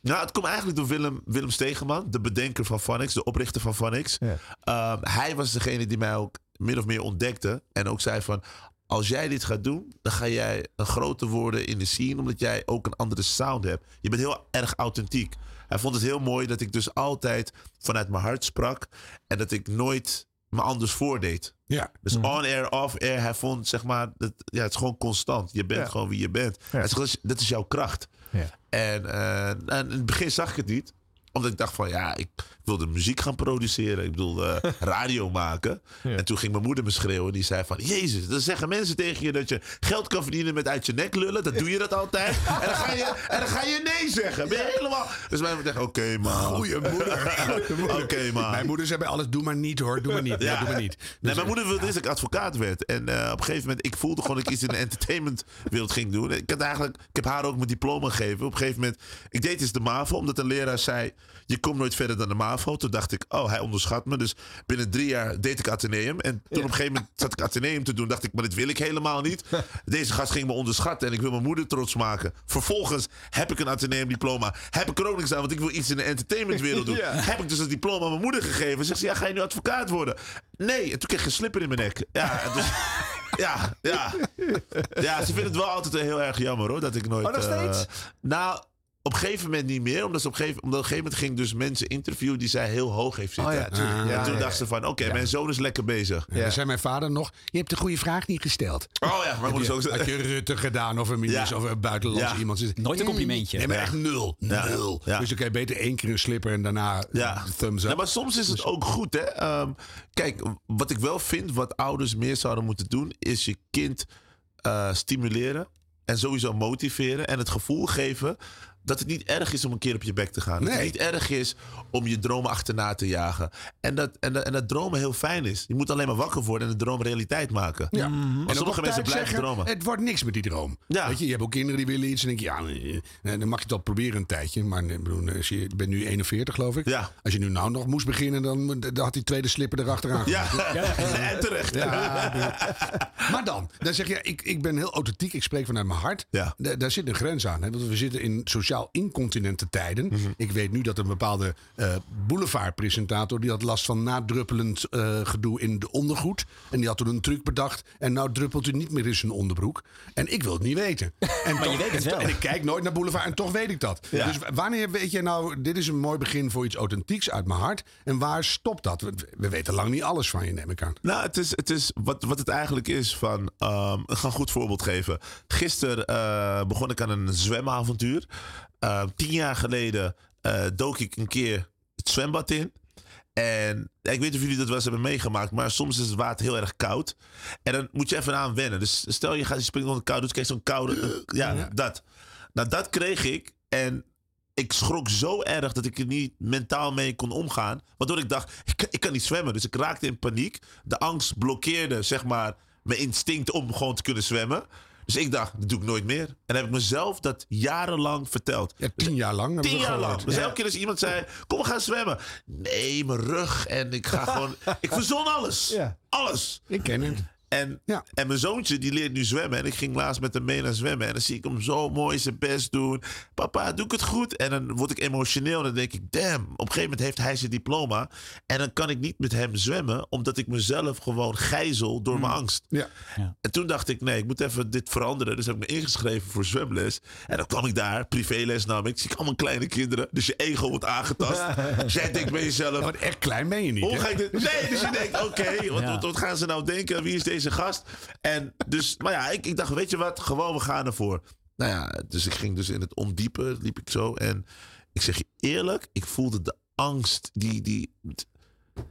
nou, het komt eigenlijk door Willem, Willem Stegeman, de bedenker van Phonics, de oprichter van Phonics. Ehm, hij was degene die mij ook min of meer ontdekte. En ook zei van, als jij dit gaat doen, dan ga jij een groter worden in de scene. Omdat jij ook een andere sound hebt. Je bent heel erg authentiek. Hij vond het heel mooi dat ik dus altijd vanuit mijn hart sprak. En dat ik nooit me anders voordeed. Ja. Dus on-air, off-air. Hij vond, zeg maar, dat, ja, het is gewoon constant. Je bent Ja. gewoon wie je bent. Ja. Hij zegt, dat is- jouw kracht. Ja. En, eh, en in het begin zag ik het niet. Omdat ik dacht van, ja, ik wilde muziek gaan produceren. Ik bedoel, eh, radio maken. En toen ging mijn moeder me schreeuwen. Die zei van, jezus, dan zeggen mensen tegen je dat je geld kan verdienen met uit je nek lullen. Dat doe je dat altijd. En dan ga je, en dan ga je nee zeggen. Ben je helemaal... Dus moeder zegt, oké, man. Goeie moeder. Oké, man. Mijn moeder zei bij alles, doe maar niet hoor, doe maar niet. Ja, doe maar niet. Nee, Dus, mijn moeder wilde eerst dat ik advocaat werd. En eh, op een gegeven moment, ik voelde gewoon dat ik iets in de entertainmentwereld ging doen. Ik, had eigenlijk, ik heb haar ook mijn diploma gegeven. Op een gegeven moment, ik deed eens de MAVO, omdat een leraar zei, je komt nooit verder dan de MAVO. Toen dacht ik, oh, hij onderschat me. Dus binnen drie jaar deed ik Atheneum. En toen op een gegeven moment zat ik Atheneum te doen. Dacht ik, maar dit wil ik helemaal niet. Deze gast ging me onderschatten en ik wil mijn moeder trots maken. Vervolgens heb ik een Atheneum diploma. Heb ik er ook niks aan, want ik wil iets in de entertainmentwereld doen. Ja. Heb ik dus het diploma aan mijn moeder gegeven. Zegt ze, ja, ga je nu advocaat worden? Nee, en toen kreeg ik een slipper in mijn nek. Ja, dus, ja, ja. Ja, ze vinden het wel altijd heel erg jammer hoor, dat ik nooit... Oh, nog eh, steeds? nou, op een gegeven moment niet meer. Omdat, ze op een gegeven, omdat op een gegeven moment ging dus mensen interviewen die zij heel hoog heeft zitten. Oh ja, tuurlijk. en Ja, toen ja, dachten ze van, oké, Ja. mijn zoon is lekker bezig. Ja. Dan zei mijn vader nog, je hebt de goede vraag niet gesteld. Oh ja, maar je, ook had je Rutte gedaan of een minister Ja. of een buitenlandse Ja. iemand. Nooit een complimentje. Nee, maar Ja. echt nul. Ja. Nul. Ja. Dus dan kan je beter één keer een slipper en daarna Ja. de thumbs up. Ja, maar soms is het ook goed, hè. Ehm, kijk, wat ik wel vind, wat ouders meer zouden moeten doen... is je kind eh, stimuleren en sowieso motiveren... en het gevoel geven dat het niet erg is om een keer op je bek te gaan. Dat het Nee. niet erg is om je dromen achterna te jagen. En dat, en, dat, en dat dromen heel fijn is. Je moet alleen maar wakker worden en de droom realiteit maken. Ja. En Maar ook sommige mensen blijven zeggen, dromen. Het wordt niks met die droom. Ja. Weet je, je hebt ook kinderen die willen iets. En denk je, ja, nee, nee, dan mag je het al proberen een tijdje. Maar nee, ik bedoel, als je, je bent nu 41, geloof ik. Ja. Als je nu nou nog moest beginnen, dan, dan had die tweede slipper erachteraan. Ja, en terecht. Ja, de- maar dan, dan zeg je, ik, ik ben heel authentiek, ik spreek vanuit mijn hart. Ja. Da- daar zit een grens aan. Hè? Want we zitten in sociaal incontinente tijden. Mhm. Ik weet nu dat een bepaalde eh boulevardpresentator... die had last van nadruppelend eh, gedoe in de ondergoed. En die had toen een truc bedacht. En nou druppelt hij niet meer in zijn onderbroek. En ik wil het niet weten. En Maar je weet het wel. en ik kijk nooit naar boulevard en toch weet ik dat. Ja. Dus wanneer weet je nou, dit is een mooi begin voor iets authentieks uit mijn hart. En waar stopt dat? We, we weten lang niet alles van je, neem ik aan. Nou, het is, het is wat, wat het eigenlijk is van. ehm, ik ga een goed voorbeeld geven. Gisteren eh, begon ik aan een zwemavontuur. Eh, tien jaar geleden eh, dook ik een keer het zwembad in. En ja, ik weet niet of jullie dat wel eens hebben meegemaakt, maar soms is het water heel erg koud. En dan moet je even aan wennen. Dus stel je gaat je springt onder koud, dus krijg je zo'n koude. ja, dat. Nou, dat kreeg ik. En ik schrok zo erg dat ik er niet mentaal mee kon omgaan. Waardoor ik dacht, ik, ik kan niet zwemmen. Dus ik raakte in paniek. De angst blokkeerde, zeg maar, mijn instinct om gewoon te kunnen zwemmen. Dus ik dacht, dat doe ik nooit meer. En heb ik mezelf dat jarenlang verteld. Ja, tien jaar lang. Tien jaar lang. Dus Ja. elke keer als iemand zei, kom we gaan zwemmen. Nee, mijn rug. En ik ga gewoon... ik verzon alles. Ja. Alles. Ik ken het. En, Ja. en mijn zoontje die leert nu zwemmen. En ik ging laatst met hem mee naar zwemmen. En dan zie ik hem zo mooi zijn best doen. Papa, doe ik het goed? En dan word ik emotioneel. En dan denk ik, damn. Op een gegeven moment heeft hij zijn diploma. En dan kan ik niet met hem zwemmen. Omdat ik mezelf gewoon gijzel door mijn angst. Ja. En toen dacht ik, nee, ik moet even dit veranderen. Dus heb ik me ingeschreven voor zwemles. En dan kwam ik daar, privéles nam ik. Zie ik allemaal kleine kinderen. Dus je ego wordt aangetast. dus jij denkt bij jezelf... Echt klein ben je niet. Hoe ga ik dit? Nee, dus je denkt, oké, wat, Ja. wat, wat gaan ze nou denken? Wie is deze gast? En dus, maar ja, ik, ik dacht, weet je wat? Gewoon, we gaan ervoor. Nou ja, dus ik ging dus in het ondiepe, liep ik zo. En ik zeg je eerlijk, ik voelde de angst, die, die,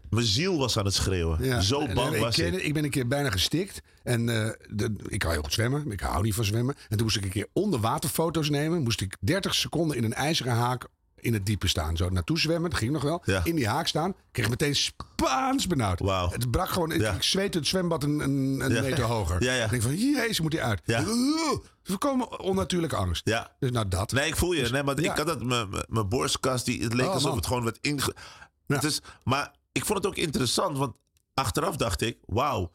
mijn ziel was aan het schreeuwen. Ja. Zo En, bang eh, was ik. ik. ben een keer bijna gestikt. En eh, de, ik kan heel goed zwemmen. Ik hou niet van zwemmen. En toen moest ik een keer onder water foto's nemen. Moest ik 30 seconden in een ijzeren haak in het diepe staan. Zo naartoe zwemmen. Dat ging nog wel. Ja. In die haak staan. Kreeg meteen Spaans benauwd. Het brak gewoon. Ja. Ik zweette het zwembad een, een, een Ja. meter hoger. Ja, ja. Ik denk van, jezus, moet hij uit. Ja. Voorkomen onnatuurlijke angst. Ja. Dus nou dat. Nee, ik voel je. Nee, maar ik had dat, mijn- borstkast, die, het leek Oh, alsof man. het gewoon werd inge... Het is, maar ik vond het ook interessant, want achteraf dacht ik, wauw,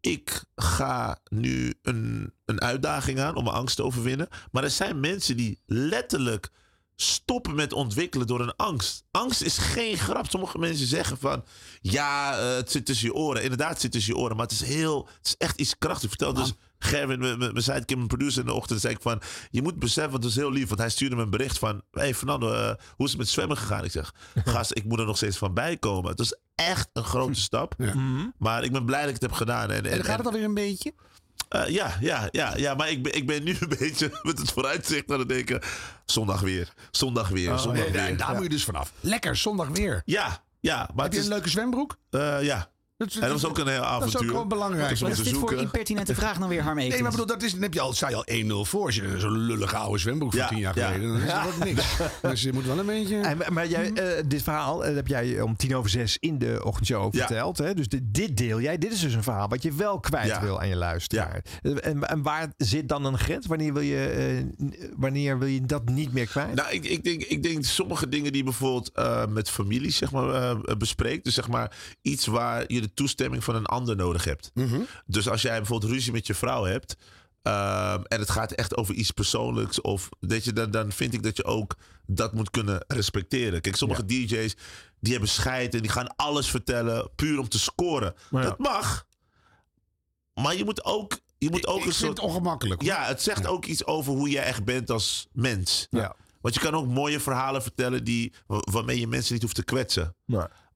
ik ga nu een, een uitdaging aan om mijn angst te overwinnen. Maar er zijn mensen die letterlijk stoppen met ontwikkelen door een angst. Angst is geen grap. Sommige mensen zeggen van, ja, eh, het zit tussen je oren. Inderdaad, het zit tussen je oren, maar het is heel, het is echt iets krachtigs. Vertel dus Gerwin, mijn- mijn mijn sidekick, mijn producer in de ochtend, zei ik van, je moet beseffen, want het is heel lief, want hij stuurde me een bericht van, hey Fernando, eh, hoe is het met zwemmen gegaan? Ik zeg, gast, ik moet er nog steeds van bijkomen. Het is echt een grote stap, Ja. maar ik ben blij dat ik het heb gedaan. En, En dan gaat het alweer een beetje. Eh, ja, ja, ja, ja, maar ik ben, ik ben nu een beetje met het vooruitzicht aan het denken. Zondag weer, zondag weer, Oh, zondag nee, weer. daar- daar moet je dus vanaf. Lekker, zondag weer. Ja, ja. Maar Heb je een leuke zwembroek? ja. Dat, En dat was ook een heel avontuur. Dat is ook gewoon belangrijk. Is om Wat is te dit voor impertinente vraag nou weer, Harm Nee, maar bedoel, dat is, dan heb je al, sta je al 1-0 voor. Als je zo'n lullige oude zwembroek van Ja, 10 jaar ja. geleden, dan is Ja. dat ook niks. Dus je moet wel een beetje... En, maar- jij, eh, dit verhaal eh, heb jij om tien over zes in de ochtendshow verteld. Hè? Dus dit, dit deel jij. Dit is dus een verhaal wat je wel kwijt Ja. wil aan je luisteraar. Eh, En, en waar zit dan een grens? Wanneer wil je, eh, wanneer wil je dat niet meer kwijt? Nou, ik, ik, denk, ik denk sommige dingen die je bijvoorbeeld eh, met familie zeg maar, eh, bespreekt. Dus zeg maar iets waar je de toestemming van een ander nodig hebt. Dus als jij bijvoorbeeld ruzie met je vrouw hebt. ehm, en het gaat echt over iets persoonlijks. Of weet je, dan, dan vind ik dat je ook dat moet kunnen respecteren. Kijk, sommige DJ's die hebben scheid en die gaan alles vertellen. puur om te scoren. Dat mag. Maar je moet ook. Je moet ook ik een soort. het ongemakkelijk. hoor. Ja, het zegt ook iets over hoe jij echt bent als mens. Ja. Want je kan ook mooie verhalen vertellen die, wa- waarmee je mensen niet hoeft te kwetsen.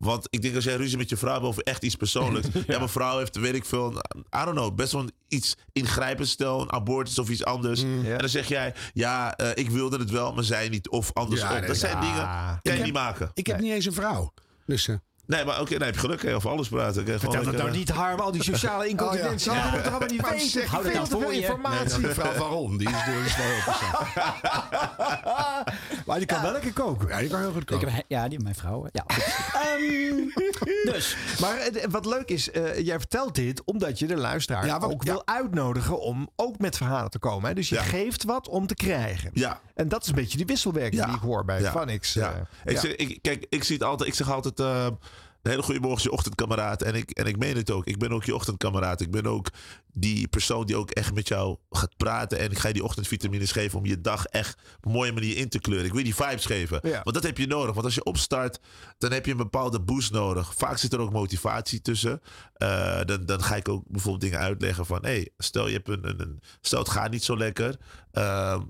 Want ik denk als jij ruzie met je vrouw hebt over echt iets persoonlijks. ja. mijn vrouw heeft, weet ik veel, I don't know, best wel iets ingrijpends stel, een abortus of iets anders. En dan zeg jij, ja, eh, ik wilde het wel, maar zij niet. Of andersom. Ja, nee, dat zijn dingen, kan je niet maken. Ik heb niet eens een vrouw. Dus... eh, Nee, maar oké, dan heb je geluk. Je over alles praten. Je gewoon Vertel het nou niet, Harm. Al die sociale incontinentie. Oh, ja. Dat allemaal niet weten. Hou veel dat te veel voor je. informatie. Nee, mevrouw Van Ron, die is, die is wel. Maar die kan wel lekker koken. Ja, die kan heel goed Ik koken. heb, ja, die mijn vrouw. Ja. Ehm, dus. Maar eh, wat leuk is, eh, jij vertelt dit omdat je de luisteraar Ja, wat- ook ja. wil uitnodigen om ook met verhalen te komen. Hè? Dus je Ja. geeft wat om te krijgen. Ja. En dat is een beetje die wisselwerking Ja. die ik hoor bij Ja. Vanix. Ja. eh. Ik ja. Zeg, ik, kijk, ik zie het altijd. Ik zeg altijd. eh, een hele goede morgen, je ochtendkameraad. En ik, en ik meen het ook. Ik ben ook je ochtendkameraad. Ik ben ook die persoon die ook echt met jou gaat praten. En ik ga je die ochtendvitamines geven om je dag echt op een mooie manier in te kleuren. Ik wil die vibes geven. Ja. Want dat heb je nodig. Want als je opstart, dan heb je een bepaalde boost nodig. Vaak zit er ook motivatie tussen. Eh, dan, dan ga ik ook bijvoorbeeld dingen uitleggen van... Hey, stel, je hebt een, een, een- stel het gaat niet zo lekker. Ehm,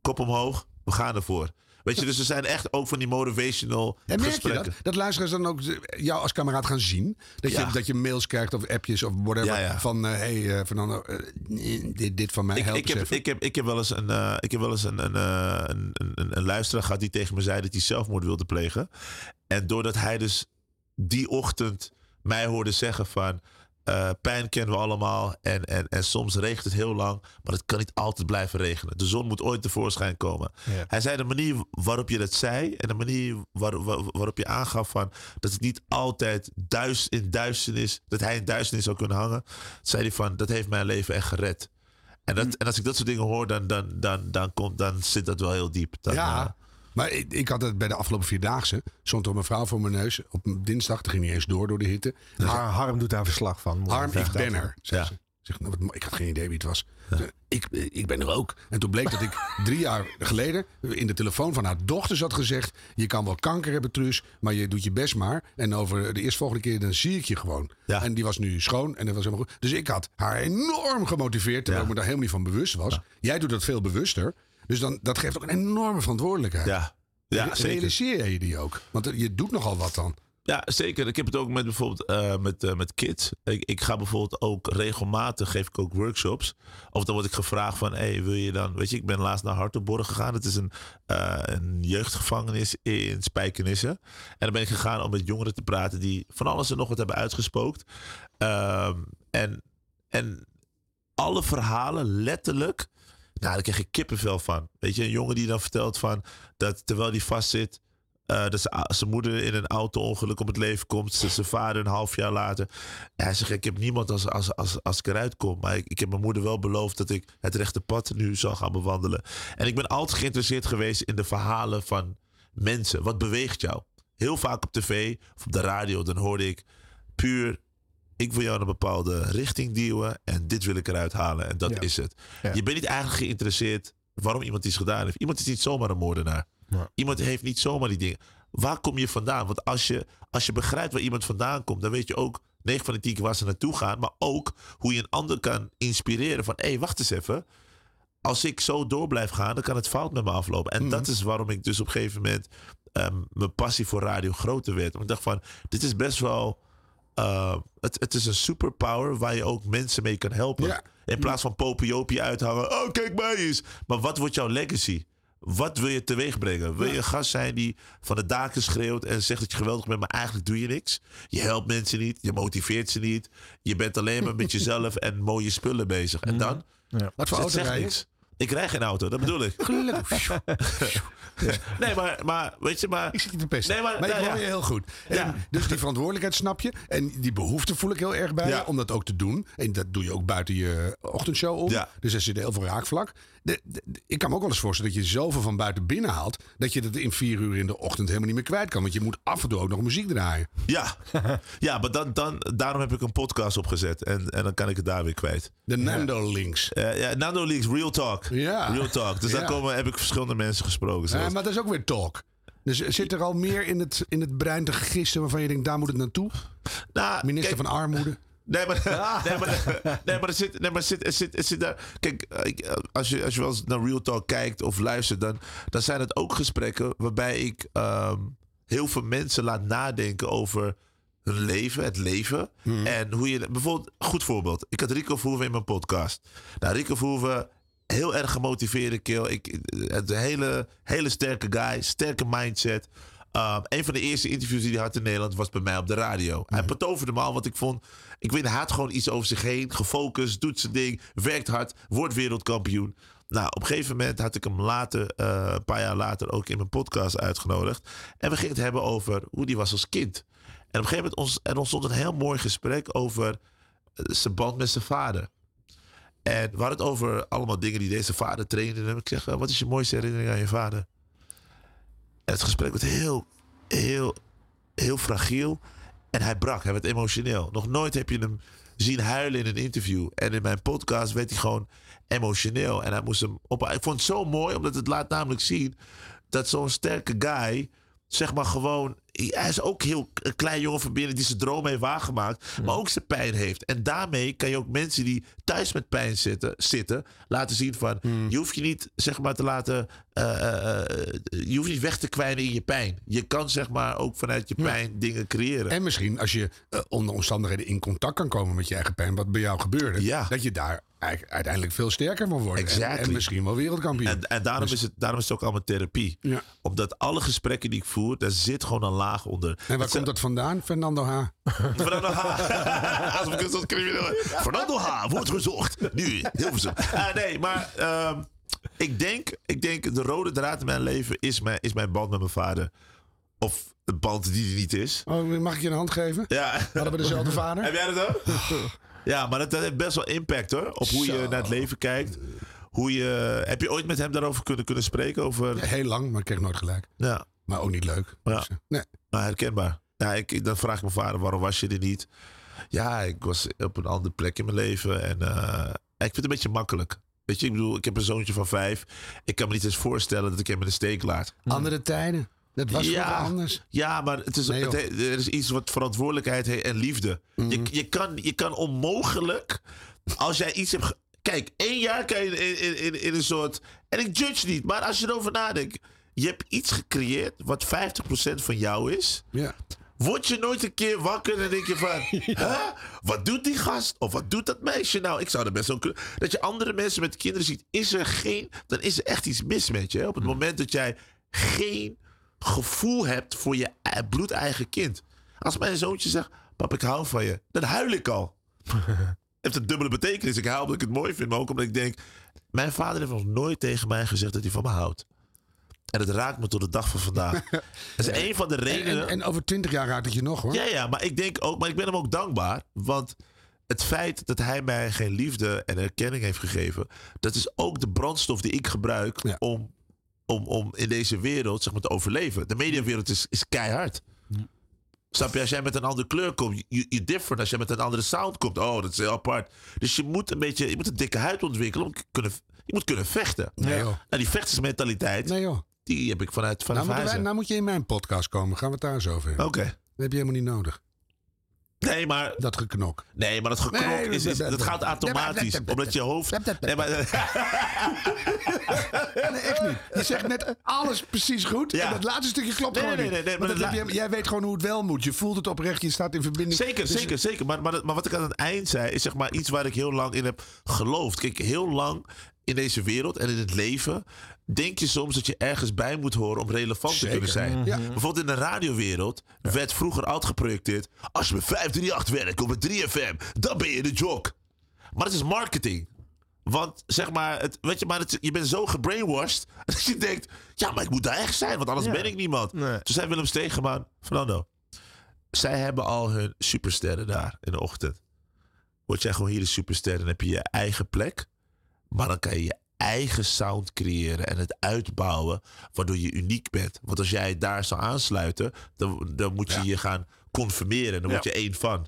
kop omhoog, we gaan ervoor. Weet je, dus er zijn echt ook van die motivational En merk je gesprekken. dat? Dat luisteraars dan ook jou als kameraad gaan zien? Dat je, dat je mails krijgt of appjes of whatever. Ja, ja. Van, hé hey, eh, Fernando, eh, dit, dit van mij, Ik, help ik, heb, even. ik, heb, ik heb wel eens, een, eh, ik heb wel eens een, een, eh, een, een, een, een luisteraar gehad die tegen me zei dat hij zelfmoord wilde plegen. En doordat hij dus die ochtend mij hoorde zeggen van... eh, pijn kennen we allemaal en, en, en soms regent het heel lang, maar het kan niet altijd blijven regenen. De zon moet ooit tevoorschijn komen. Ja. Hij zei de manier waarop je dat zei en de manier waar, waar- waarop je aangaf van dat het niet altijd duist in duisternis, dat hij in duisternis zou kunnen hangen, zei hij van dat heeft mijn leven echt gered. En, dat, en als ik dat soort dingen hoor, dan, dan, dan, dan, komt, dan zit dat wel heel diep. Dan, ja, eh, maar ik, ik had het bij de afgelopen vierdaagse. Stond er een mevrouw voor mijn neus. Op dinsdag, ging niet eens door door de hitte. Har- Harm doet daar verslag van. Harm, ik ben er. Ze. Zeg, nou, ik had geen idee wie het was. Ik, ik ben er ook. En toen bleek dat ik drie jaar geleden in de telefoon van haar dochters had gezegd... je kan wel kanker hebben, Truus, maar je doet je best maar. En over de eerstvolgende keer, dan zie ik je gewoon. En die was nu schoon en dat was helemaal goed. Dus ik had haar enorm gemotiveerd, terwijl ik me daar helemaal niet van bewust was. Jij doet dat veel bewuster. Dus dan, dat geeft ook een enorme verantwoordelijkheid. Ja, ja zeker. Realiseer je die ook? Want je doet nogal wat dan. Ja, zeker. Ik heb het ook met bijvoorbeeld eh, met, eh, met kids. Ik, ik ga bijvoorbeeld ook regelmatig geef ik ook workshops. Of dan word ik gevraagd van, hey, wil je dan, weet je, ik ben laatst naar Hartenborg gegaan. Het is een, eh, een jeugdgevangenis in Spijkenissen. En dan ben ik gegaan om met jongeren te praten die van alles en nog wat hebben uitgespookt. Ehm, en, en alle verhalen letterlijk, nou, daar krijg ik kippenvel van. Weet je, een jongen die dan vertelt van dat terwijl hij vastzit, eh, dat zijn- moeder in een auto-ongeluk om het leven komt. Zijn vader een half jaar later. En hij zegt, ik heb niemand als, als, als, als ik eruit kom. Maar ik, ik heb mijn moeder wel beloofd dat ik het rechte pad nu zal gaan bewandelen. En ik ben altijd geïnteresseerd geweest in de verhalen van mensen. Wat beweegt jou? Heel vaak op tv of op de radio, dan hoorde ik puur... Ik wil jou een bepaalde richting duwen en dit wil ik eruit halen. En dat Ja. is het. Ja. Je bent niet eigenlijk geïnteresseerd waarom iemand iets gedaan heeft. Iemand is niet zomaar een moordenaar. Iemand heeft niet zomaar die dingen. Waar kom je vandaan? Want als je, als je begrijpt waar iemand vandaan komt, dan weet je ook 9 van de 10 keer waar ze naartoe gaan. Maar ook hoe je een ander kan inspireren van hé, hey, wacht eens even. Als ik zo door blijf gaan, dan kan het fout met me aflopen. En dat is waarom ik dus op een gegeven moment ehm, mijn passie voor radio groter werd. Ik dacht van, dit is best wel eh, het, het is een superpower waar je ook mensen mee kan helpen. In plaats van popiopie uithangen. Oh, kijk mij eens. Maar wat wordt jouw legacy? Wat wil je teweeg brengen? Wil je een gast zijn die van de daken schreeuwt en zegt dat je geweldig bent, maar eigenlijk doe je niks? Je helpt mensen niet, je motiveert ze niet. Je bent alleen maar met jezelf en mooie spullen bezig. En dan? Wat voor Dus auto niks. Ik krijg geen auto, dat bedoel ik. Gelukkig. Nee, maar, maar weet je, maar... Ik zit niet te pesten. Nee, maar, maar ik hoor ja. je heel goed. En Dus die verantwoordelijkheid snap je. En die behoefte voel ik heel erg bij je om dat ook te doen. En dat doe je ook buiten je ochtendshow om. Dus er zit heel veel raakvlak. De, de- de- ik kan me ook wel eens voorstellen dat je zoveel van buiten binnen haalt... dat je dat in vier uur in de ochtend helemaal niet meer kwijt kan. Want je moet af en toe ook nog muziek draaien. Ja, ja maar dan, dan, daarom heb ik een podcast opgezet. En, en dan kan ik het daar weer kwijt. De Nando Links. ja, Nando Links, Real Talk. Ja. Real Talk. Dus Ja. daar komen, heb ik verschillende mensen gesproken. Ja, maar dat is ook weer talk. Dus zit er al meer in het, in het brein te gisten waarvan je denkt, daar moet het naartoe? Nou, Minister kijk- van Armoede. Nee, maar, nee, maar, nee, maar er zit, nee, maar zit, er zit, er zit daar. Kijk, als je, als je wel eens naar Real Talk kijkt of luistert, dan, dan zijn het ook gesprekken waarbij ik ehm, heel veel mensen laat nadenken over hun leven, het leven. En hoe je. Bijvoorbeeld, goed voorbeeld. Ik had Rico Verhoeven in mijn podcast. Nou, Rico Verhoeven, heel erg gemotiveerde keel. Ik, een hele, hele sterke guy, sterke mindset. Um, een van de eerste interviews die hij had in Nederland was bij mij op de radio. Hij betoverde me al, want ik vond... Ik weet, had gewoon iets over zich heen. Gefocust, doet zijn ding, werkt hard, wordt wereldkampioen. Nou, op een gegeven moment had ik hem later, eh, een paar jaar later, ook in mijn podcast uitgenodigd. En we gingen het hebben over hoe die was als kind. En op een gegeven moment ons, ontstond een heel mooi gesprek over eh, zijn band met zijn vader. En we hadden het over allemaal dingen die deze vader trainde. En ik zeg, eh, wat is je mooiste herinnering aan je vader? En het gesprek werd heel, heel, heel fragiel. En hij brak, hij werd emotioneel. Nog nooit heb je hem zien huilen in een interview. En in mijn podcast werd hij gewoon emotioneel. En hij moest hem op. Ik vond het zo mooi, omdat het laat namelijk zien dat zo'n sterke guy, zeg maar gewoon. Hij is ook heel een klein jongen van binnen die zijn droom heeft waargemaakt, maar ook zijn pijn heeft. En daarmee kan je ook mensen die thuis met pijn zitten, zitten laten zien van. Je hoeft je niet zeg maar te laten. eh, eh, eh, je hoeft niet weg te kwijnen in je pijn. Je kan zeg maar ook vanuit je pijn dingen creëren. En misschien als je onder omstandigheden in contact kan komen met je eigen pijn, wat bij jou gebeurde, dat je daar eigenlijk uiteindelijk veel sterker van wordt. En, Exactly. en misschien wel wereldkampioen. En, en daarom, Dus- is het, daarom is het ook allemaal therapie. Omdat alle gesprekken die ik voer, daar zit gewoon een laag onder. En waar komt dat vandaan, Fernando H? Fernando H. Crimineel. Fernando H. wordt gezocht. Nu, heel veel. Ah, nee, maar ehm, ik, denk, ik denk de rode draad in mijn leven is mijn, is mijn band met mijn vader. Of de band die er niet is. Oh, mag ik je een hand geven? Ja. Hadden we dezelfde vader? Heb jij dat ook? Ja, maar dat, dat heeft best wel impact hoor. Op hoe je naar het leven kijkt. Hoe je, heb je ooit met hem daarover kunnen, kunnen spreken? Over... Heel lang, maar ik kreeg nooit gelijk. Ja. Maar ook niet leuk. Ja. Dus, eh, nee. Maar herkenbaar. Ja, ik, dan vraag ik mijn vader, waarom was je er niet? Ja, ik was op een andere plek in mijn leven. En eh, ik vind het een beetje makkelijk. Weet je, ik bedoel, ik heb een zoontje van vijf. Ik kan me niet eens voorstellen dat ik hem in de steek laat. Andere tijden. Dat was ja, anders. Ja, maar het is, Nee, het er is iets wat verantwoordelijkheid heeft en liefde. je, je, kan, je kan onmogelijk, als jij iets hebt... Kijk, één jaar kan je in, in, in, in een soort... En ik judge niet, maar als je erover nadenkt... Je hebt iets gecreëerd wat 50% van jou is. Ja. Word je nooit een keer wakker en denk je van... Huh? Wat doet die gast? Of wat doet dat meisje nou? Ik zou er best wel kunnen... Dat je andere mensen met kinderen ziet. Is er geen... Dan is er echt iets mis met je. hè? Op het moment dat jij geen gevoel hebt voor je e- bloedeigen kind. Als mijn zoontje zegt... Pap, ik hou van je. Dan huil ik al. heeft een dubbele betekenis. Ik huil omdat ik het mooi vind. Maar ook omdat ik denk... Mijn vader heeft nog nooit tegen mij gezegd dat hij van me houdt. En het raakt me tot de dag van vandaag. Dat is een van de En, redenen... en, en over twintig jaar raakt het je nog hoor. Ja, ja, maar ik denk ook, maar ik ben hem ook dankbaar. Want het feit dat hij mij geen liefde en erkenning heeft gegeven, dat is ook de brandstof die ik gebruik om, om, om in deze wereld zeg maar, te overleven. De mediawereld is, is keihard. Snap je? Als jij met een andere kleur komt, je, je different. Als jij met een andere sound komt, oh, dat is heel apart. Dus je moet een beetje, je moet een dikke huid ontwikkelen om kunnen, je moet kunnen vechten. Nee, joh. Nou, die vechtersmentaliteit, Nee joh. Die heb ik vanuit, Nou, moeten wij, huis. nou moet je in mijn podcast komen. Gaan we het daar zo over hebben. Oké. Dat heb je helemaal niet nodig. Nee, maar... Dat geknok. Nee, maar dat geknok Nee, is, is, dat gaat automatisch. Omdat je hoofd... Nee, maar, Nee, echt niet. Je zegt net alles precies goed. Ja. En dat laatste stukje klopt Nee, gewoon nee, niet. nee, nee, Maar dat dat heb je- jij weet gewoon hoe het wel moet. Je voelt het oprecht. Je staat in verbinding. Zeker, Dus- zeker, zeker. Maar, maar, maar wat ik aan het eind zei, is zeg maar iets waar ik heel lang in heb geloofd. Kijk, heel lang in deze wereld en in het leven. Denk je soms dat je ergens bij moet horen om relevant te kunnen zijn? Ja. Bijvoorbeeld in de radiowereld werd vroeger altijd geprojecteerd. Als je met 538 werkt of met 3FM, dan ben je de jock. Maar dat is marketing. Want zeg maar, het, weet je, maar het, je bent zo gebrainwashed. Dat je denkt, ja, maar ik moet daar echt zijn, want anders Ja. ben ik niemand. Toen zei Willem Stegeman, Fernando, zij hebben al hun supersterren daar in de ochtend. Word jij gewoon hier de superster, dan heb je je eigen plek. Maar dan kan je je eigen sound creëren en het uitbouwen, waardoor je uniek bent. Want als jij daar zou aansluiten, dan, dan moet je je gaan conformeren. Dan word je één van.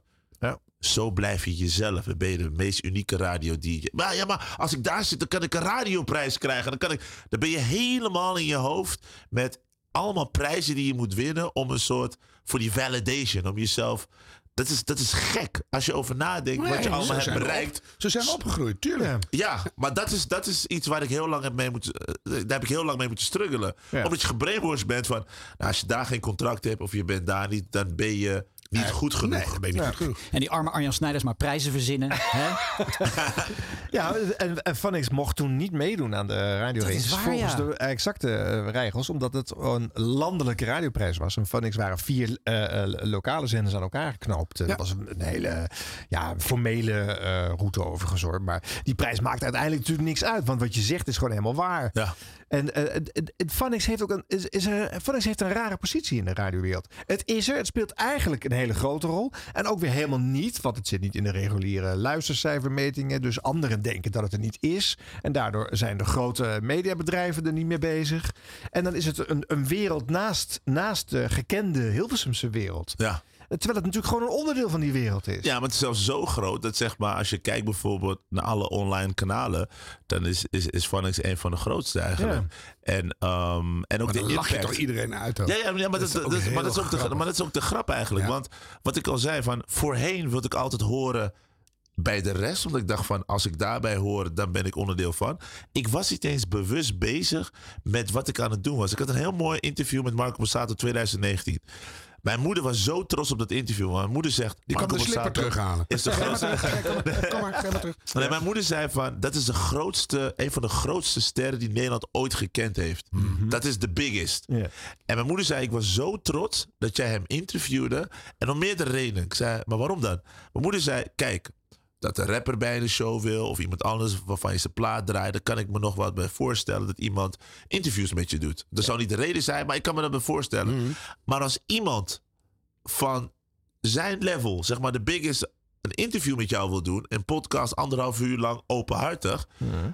Zo blijf je jezelf en ben je de meest unieke radio DJ. Maar ja, maar als ik daar zit, dan kan ik een radioprijs krijgen. Dan, kan ik, dan ben je helemaal in je hoofd met allemaal prijzen die je moet winnen om een soort voor die validation, om jezelf. Dat is, dat is gek als je over nadenkt wat je allemaal hebt bereikt. op- zo zijn we opgegroeid, tuurlijk. Ja, maar dat is, dat is iets waar ik heel lang heb mee moet, eh, daar heb ik heel lang mee moeten struggelen. Omdat je gebrainwashed bent van, nou, als je daar geen contract hebt of je bent daar niet, dan ben je niet goed genoeg. Nee, ben je niet goed genoeg. En die arme Arjan Snijders maar prijzen verzinnen. hè? Ja, en, en Vanix mocht toen niet meedoen aan de radiorace. is waar, Volgens ja. de exacte eh, regels, omdat het een landelijke radioprijs was. En Vanix waren vier eh, eh, lokale zenders aan elkaar geknoopt. Dat was een, een hele ja, formele eh, route overigens hoor. Maar die prijs maakt uiteindelijk natuurlijk niks uit. Want wat je zegt is gewoon helemaal waar. Ja. En eh, Vanix heeft ook een, is, is er, heeft een rare positie in de radiowereld. Het is er, het speelt eigenlijk een hele grote rol. En ook weer helemaal niet, want het zit niet in de reguliere luistercijfermetingen. Dus anderen denken dat het er niet is. En daardoor zijn de grote mediabedrijven er niet mee bezig. En dan is het een, een wereld naast, naast de gekende Hilversumse wereld. Ja. Terwijl het natuurlijk gewoon een onderdeel van die wereld is. Ja, maar het is zelfs zo groot dat zeg maar, als je kijkt bijvoorbeeld naar alle online kanalen, dan is, is, is Phonics een van de grootste eigenlijk. En, ehm, en ook Maar de dan lach impact. toch iedereen uit. Ja, ja, ja, maar, dat, Dat is maar, dat is ook de, maar dat is ook de grap eigenlijk. Want wat ik al zei, van voorheen wilde ik altijd horen bij de rest. Omdat ik dacht van, als ik daarbij hoor, dan ben ik onderdeel van. Ik was niet eens bewust bezig met wat ik aan het doen was. Ik had een heel mooi interview met Marco Borsato 2019. Mijn moeder was zo trots op dat interview. Mijn moeder zegt... Die kan de slipper terughalen. Is de Ga maar grootste... terug, ga- kom maar, kom maar, ga maar terug. Nee, mijn moeder zei van, dat is de grootste, een van de grootste sterren die Nederland ooit gekend heeft. Dat is de biggest. En mijn moeder zei, ik was zo trots dat jij hem interviewde. En om meerdere redenen. Ik zei, maar waarom dan? Mijn moeder zei, kijk, dat een rapper bij de show wil of iemand anders waarvan je zijn plaat draait, dan kan ik me nog wat bij voorstellen dat iemand interviews met je doet. Dat zou niet de reden zijn, maar ik kan me dat bij voorstellen. Maar als iemand van zijn level, zeg maar de biggest, een interview met jou wil doen, een podcast anderhalf uur lang openhartig,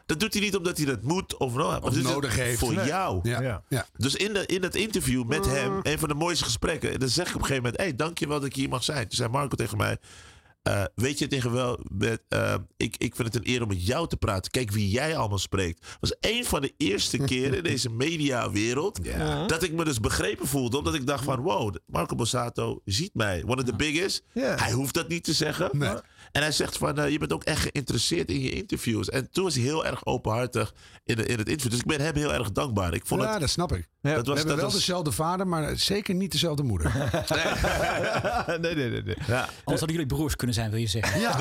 dat doet hij niet omdat hij dat moet of, no, hij nodig heeft. voor Nee. jou. Ja. Ja. Dus in, de, in dat interview met hem, een van de mooiste gesprekken, en dan zeg ik op een gegeven moment: Hey, dankjewel dat ik hier mag zijn. Toen zei Marco tegen mij: eh, Weet je tegen wel, met, eh, ik, ik vind het een eer om met jou te praten. Kijk wie jij allemaal spreekt. Dat was een van de eerste keren in deze mediawereld dat ik me dus begrepen voelde. Omdat ik dacht: van wow, Marco Bossato ziet mij. One of the biggest. Hij hoeft dat niet te zeggen. En hij zegt van, eh, je bent ook echt geïnteresseerd in je interviews. En toen was hij heel erg openhartig in, de, in het interview. Dus ik ben hem heel erg dankbaar. Ik vond ja, het, dat snap ik. dat we was, hebben dat wel was, dezelfde vader, maar zeker niet dezelfde moeder. nee, nee, nee. nee. Ja. Anders hadden jullie broers kunnen zijn, wil je zeggen. Ja.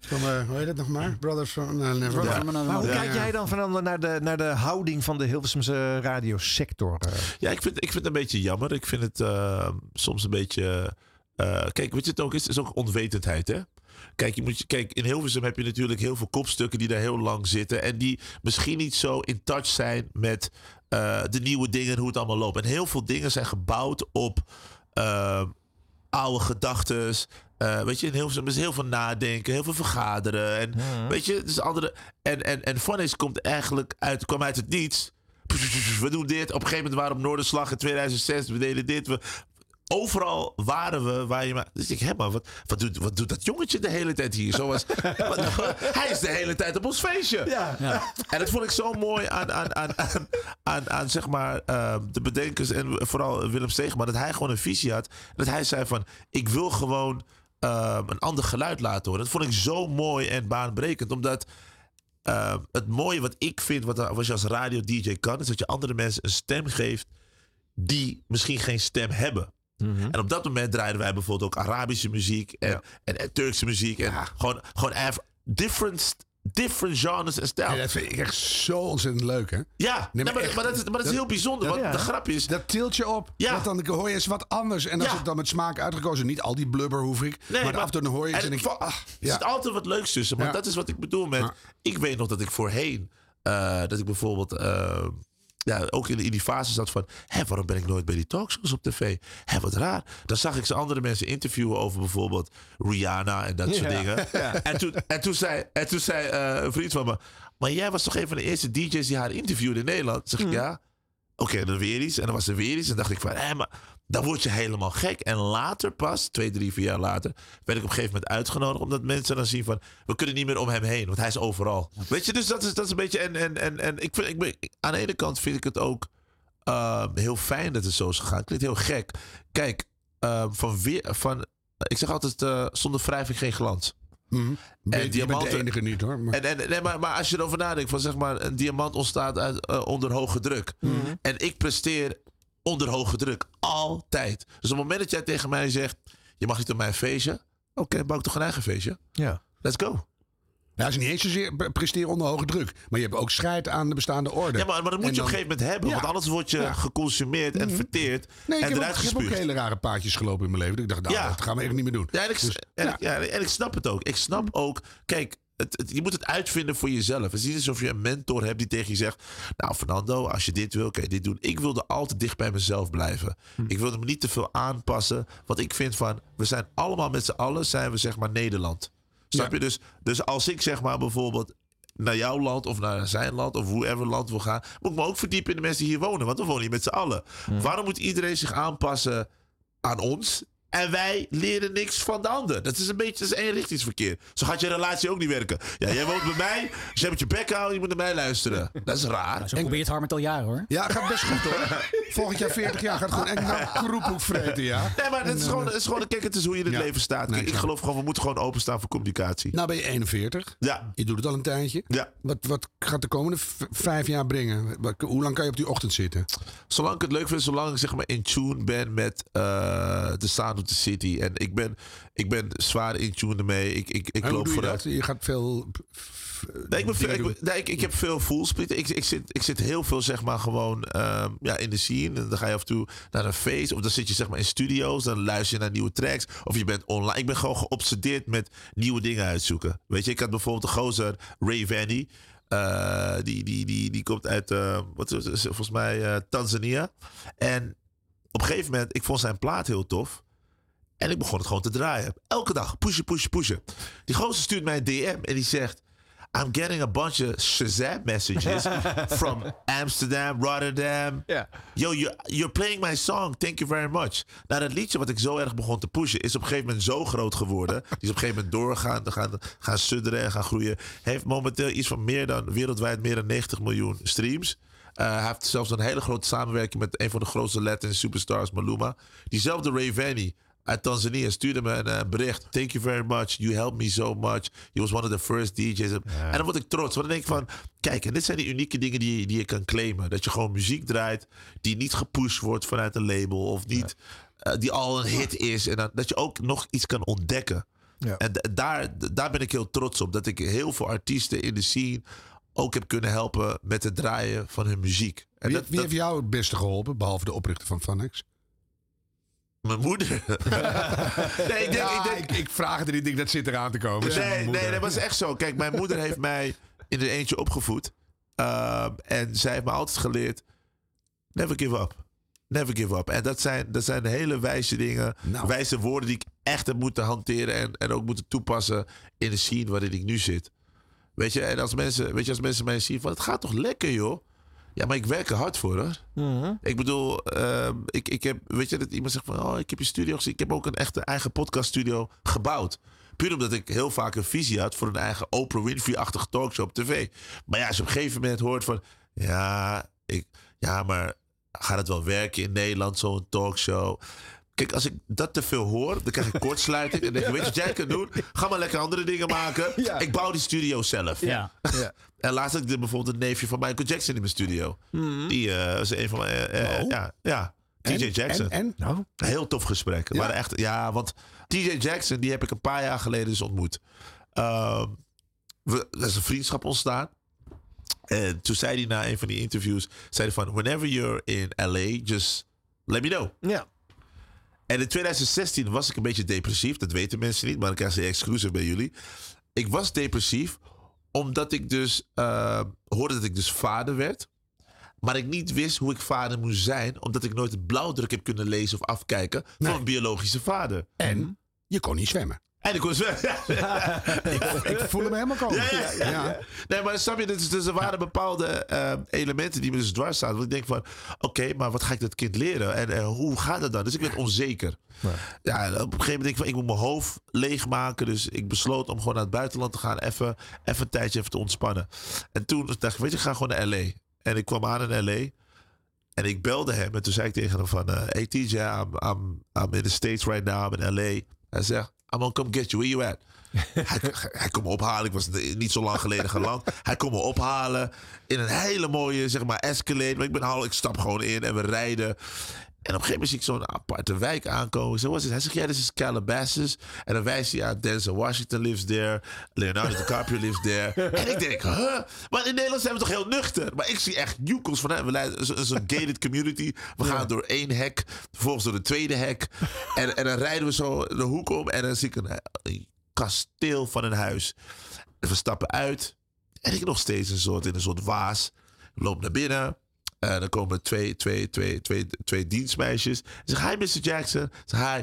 Van, eh, hoe heet het nog maar? Brothers from... eh, never from another Maar hoe kijk jij dan Fernando, naar de, naar de houding van de Hilversumse radiosector? eh? Ja, ik vind, ik vind het een beetje jammer. Ik vind het eh, soms een beetje... eh, kijk, weet je het ook is? Het is ook onwetendheid, hè? Kijk, je moet, kijk, in Hilversum heb je natuurlijk heel veel kopstukken die daar heel lang zitten. En die misschien niet zo in touch zijn met eh, de nieuwe dingen en hoe het allemaal loopt. En heel veel dingen zijn gebouwd op eh, oude gedachten. Weet je, in Hilversum is heel veel nadenken, heel veel vergaderen. En weet je, dus andere. En, en, en komt eigenlijk uit, kwam uit het niets. We doen dit. Op een gegeven moment waren we op Noorderslag in 2006. We deden dit. We, overal waren we waar je maar. Dus ik, hé, maar wat, wat, doet, wat doet dat jongetje de hele tijd hier? Zoals, wat- hij is de hele tijd op ons feestje. Ja. Ja. En dat vond ik zo mooi aan, aan, aan, aan, aan, aan, zeg maar, eh, de bedenkers en vooral Willem Steegman. Dat hij gewoon een visie had. Dat hij zei van, ik wil gewoon eh, een ander geluid laten horen. Dat vond ik zo mooi en baanbrekend. Omdat eh, het mooie wat ik vind, wat, wat je als radio-dj kan, is dat je andere mensen een stem geeft die misschien geen stem hebben. En op dat moment draaiden wij bijvoorbeeld ook Arabische muziek en, en, en Turkse muziek. En gewoon, gewoon even different, different genres en stijl. Ja, dat vind ik echt zo ontzettend leuk, hè? Ja, nee, maar, echt, maar, dat is, maar dat is heel bijzonder. dat- want de grap is. Dat tilt je op. Ja. Want dan hoor je eens wat anders. En als Ja. het dan met smaak uitgekozen, niet al die blubber hoef ik. Nee, maar, af en toe dan hoor je en en ik denk je, va- ah, Er zit altijd wat leuks tussen. Maar dat is wat ik bedoel met. Ik weet nog dat ik voorheen. eh, dat ik bijvoorbeeld. eh, ja, ook in, in die fase zat van. Hé, waarom ben ik nooit bij die talkshows op tv? Hé, wat raar. Dan zag ik ze andere mensen interviewen over bijvoorbeeld Rihanna en dat soort dingen. ja. En, toen, en toen zei, en toen zei eh, een vriend van me. Maar jij was toch een van de eerste DJ's die haar interviewde in Nederland? Zeg ik Mhm. ja. Oké, dan weer iets. En dan was er weer iets. En dacht ik van, hé, maar dan word je helemaal gek. En later pas, twee, drie, vier jaar later, werd ik op een gegeven moment uitgenodigd. Omdat mensen dan zien van, we kunnen niet meer om hem heen. Want hij is overal. Weet je, dus dat is, dat is een beetje... En, en, en, en ik vind, ik ben, aan de ene kant vind ik het ook eh, heel fijn dat het zo is gegaan. Klinkt heel gek. Kijk, eh, van weer, van, ik zeg altijd, eh, zonder wrijving geen glans. Mhm. Ben- je bent de enige niet, hoor. Maar- En, en, nee, maar, maar als je erover nadenkt, van zeg maar, een diamant ontstaat uit, eh, onder hoge druk. Mhm. En ik presteer onder hoge druk. Altijd. Dus op het moment dat jij tegen mij zegt, je mag niet op mijn feestje. Oké, bouw ik toch een eigen feestje? Ja. Let's go. Ja, het is niet eens zozeer pre- presteren onder hoge druk. Maar je hebt ook scheid aan de bestaande orde. Ja, maar, maar dat moet je op een gegeven moment hebben. Ja. Want anders word je Ja. geconsumeerd en verteerd. Nee, ik en eruit ik heb ook gespuugd. hele rare paadjes gelopen in mijn leven. Ik dacht, nou, Ja. dat gaan we echt niet meer doen. Ja, en ik, Dus, en, ja. en ik snap het ook. Ik snap ook. Kijk, het, het- je moet het uitvinden voor jezelf. Het is niet alsof je een mentor hebt die tegen je zegt: Nou, Fernando, als je dit wil, kan je dit doen. Ik wilde altijd dicht bij mezelf blijven. Ik wilde me niet te veel aanpassen. Want ik vind van: we zijn allemaal met z'n allen, zijn we zeg maar Nederland. Snap je? Dus, dus als ik zeg maar bijvoorbeeld naar jouw land of naar zijn land of whoever land wil gaan, moet ik me ook verdiepen in de mensen die hier wonen. Want we wonen hier met z'n allen. Waarom moet iedereen zich aanpassen aan ons? En wij leren niks van de ander. Dat is een beetje dat is eenrichtingsverkeer. Zo gaat je relatie ook niet werken. Ja, jij woont bij mij. Dus je hebt je bek houden. Je moet naar mij luisteren. Dat is raar. Zo probeert Harmet al jaren hoor. Ja, gaat best goed hoor. Volgend jaar 40 jaar gaat gewoon echt naar kroephoek vreten, ja. Nee, maar dat is gewoon, dat is gewoon kijk, het is hoe je in het Ja. leven staat. Kijk, ik geloof gewoon, we moeten gewoon openstaan voor communicatie. Nou ben je 41. Ja. Je doet het al een tijdje. Ja. Wat, wat gaat de komende vijf jaar brengen? Hoe lang kan je op die ochtend zitten? Zolang ik het leuk vind, zolang ik zeg maar in tune ben met eh, de sound the city. En ik ben, ik ben zwaar in tune ermee. Ik, ik, ik En loop je vooruit. Je gaat veel... Nee, ik, ben veel, ik, nee, ik, ik heb veel voelsplitten. Ik, ik, zit, ik zit heel veel zeg maar gewoon ehm, ja, in de scene. En dan ga je af en toe naar een feest. Of dan zit je zeg maar in studio's. Dan luister je naar nieuwe tracks. Of je bent online. Ik ben gewoon geobsedeerd met nieuwe dingen uitzoeken. Weet je, ik had bijvoorbeeld de gozer Ray Vanny. Eh, die, die, die, die komt uit, eh, wat is het, volgens mij, eh, Tanzania. En op een gegeven moment, ik vond zijn plaat heel tof. En ik begon het gewoon te draaien. Elke dag, pushen, pushen, pushen. Die gozer stuurt mij een DM en die zegt... I'm getting a bunch of Shazam messages from Amsterdam, Rotterdam. Yo, you, you're playing my song. Thank you very much. Nou, dat liedje wat ik zo erg begon te pushen... is op een gegeven moment zo groot geworden. Die is op een gegeven moment doorgaan, gaan, gaan sudderen en gaan groeien. Heeft momenteel iets van meer dan... wereldwijd meer dan 90 miljoen streams. Uh, hij heeft zelfs een hele grote samenwerking met een van de grootste Latin superstars, Maluma. Diezelfde Ray Vanny uit Tanzania stuurde me een uh, bericht. Thank you very much. You helped me so much. You was one of the first DJs. En dan word ik trots. Want dan denk ik van, kijk, en dit zijn die unieke dingen die, die je kan claimen. Dat je gewoon muziek draait die niet gepusht wordt vanuit een label of niet, uh, die al een hit is. En dan, dat je ook nog iets kan ontdekken. Ja. En daar, daar ben ik heel trots op. Dat ik heel veel artiesten in de scene ook heb kunnen helpen met het draaien van hun muziek. En Wie, dat, wie dat- heeft jou het beste geholpen, behalve de oprichter van Fanex? Mijn moeder. nee, ik denk, Ja, ik, denk, ik, ik vraag het er niet, ik denk dat zit eraan te komen. Nee, nee, dat was echt zo. Kijk, mijn moeder heeft mij in de eentje opgevoed. Ehm, en zij heeft me altijd geleerd: never give up. Never give up. En dat zijn, dat zijn hele wijze dingen, Nou. wijze woorden die ik echt heb moeten hanteren en, en ook moeten toepassen in de scene waarin ik nu zit. Weet je, en als mensen, weet je, als mensen mij zien van het gaat toch lekker joh. Ja, maar ik werk er hard voor hoor. Mhm. Ik bedoel, ehm, ik, ik heb, weet je, dat iemand zegt van, oh, ik heb je studio gezien. Ik heb ook een echte eigen podcaststudio gebouwd. Puur omdat ik heel vaak een visie had voor een eigen Oprah Winfrey-achtige talkshow op tv. Maar ja, als je op een gegeven moment hoort van, ja, ik, ja maar gaat het wel werken in Nederland, zo'n talkshow? Kijk, als ik dat te veel hoor, dan krijg ik kortsluiting. En denk ik, weet je wat jij kan doen? Ga maar lekker andere dingen maken. Ik bouw die studio zelf. Ja. En laatst had ik bijvoorbeeld een neefje van Michael Jackson in mijn studio. Die eh, is een van mijn... Oh. Ja, ja. TJ? Jackson. En? en? Nou, heel tof gesprek. Ja. Maar echt, ja, want TJ Jackson, die heb ik een paar jaar geleden dus ontmoet. Ehm, we, er is een vriendschap ontstaan. En toen zei hij na een van die interviews, zei hij van, whenever you're in LA, just let me know. Ja. En in 2016 was ik een beetje depressief. Dat weten mensen niet, maar dan krijg je exclusive bij jullie. Ik was depressief omdat ik dus eh, hoorde dat ik dus vader werd. Maar ik niet wist hoe ik vader moest zijn. Omdat ik nooit het blauwdruk heb kunnen lezen of afkijken van een biologische vader. En je kon niet zwemmen. En ik kon zwemmen. ik, ik voel hem helemaal komen. Ja, ja, ja, ja. Nee, maar snap je, dus, dus er waren bepaalde eh, elementen die me dus dwars zaten. Want ik denk van, oké, maar wat ga ik dat kind leren? En eh, hoe gaat het dan? Dus ik werd onzeker. Ja, op een gegeven moment denk ik van, ik moet mijn hoofd leegmaken. Dus ik besloot om gewoon naar het buitenland te gaan. Even, even een tijdje even te ontspannen. En toen dacht ik, weet je, ik ga gewoon naar L.A. En ik kwam aan in L.A. En ik belde hem en toen zei ik tegen hem van... eh, hey TJ, I'm, I'm, I'm in the States right now. I'm in L.A. Hij zegt, I'm gonna come get you. Where you at? hij, hij kon me ophalen. Ik was niet zo lang geleden geland. Hij kon me ophalen in een hele mooie, zeg maar, Escalade. Maar ik ben al, ik stap gewoon in en we rijden. En op een gegeven moment zie ik zo'n aparte wijk aankomen. Zo was het. Hij zegt, ja, dit is Calabasas. En dan wijst hij aan Denzel Washington lives there. Leonardo DiCaprio lives there. En ik denk, huh? Maar in Nederland zijn we toch heel nuchter? Maar ik zie echt joekels van, hè, we leiden zo- zo'n gated community. We gaan door één hek, vervolgens door de tweede hek. En, en dan rijden we zo de hoek om. En dan zie ik een, een kasteel van een huis. En we stappen uit. En ik nog steeds een soort, in een soort waas. Ik loop naar binnen. En dan komen twee, twee, twee, twee, twee dienstmeisjes. Ik zeg, hi Mr. Jackson. Zeg, hi.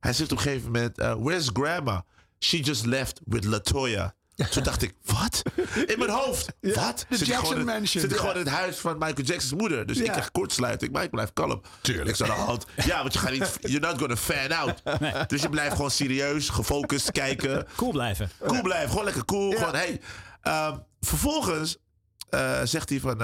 Hij zegt op een gegeven moment, uh, where's grandma? She just left with Latoya. Toen dacht ik, wat? In mijn hoofd. Wat? de Zit ik Jackson gewoon in- Mansion. Zit ik Ja. gewoon in het huis van Michael Jackson's moeder. Dus ik Ja. krijg kortsluiting, maar ik blijf kalm. Tuurlijk. Ik zei aan de hand. Ja, want je gaat niet... You're not gonna fan out. Dus je blijft gewoon serieus, gefocust kijken. Cool blijven. Cool blijven. Gewoon lekker cool. Gewoon, hey. Ehm, vervolgens eh, zegt hij van...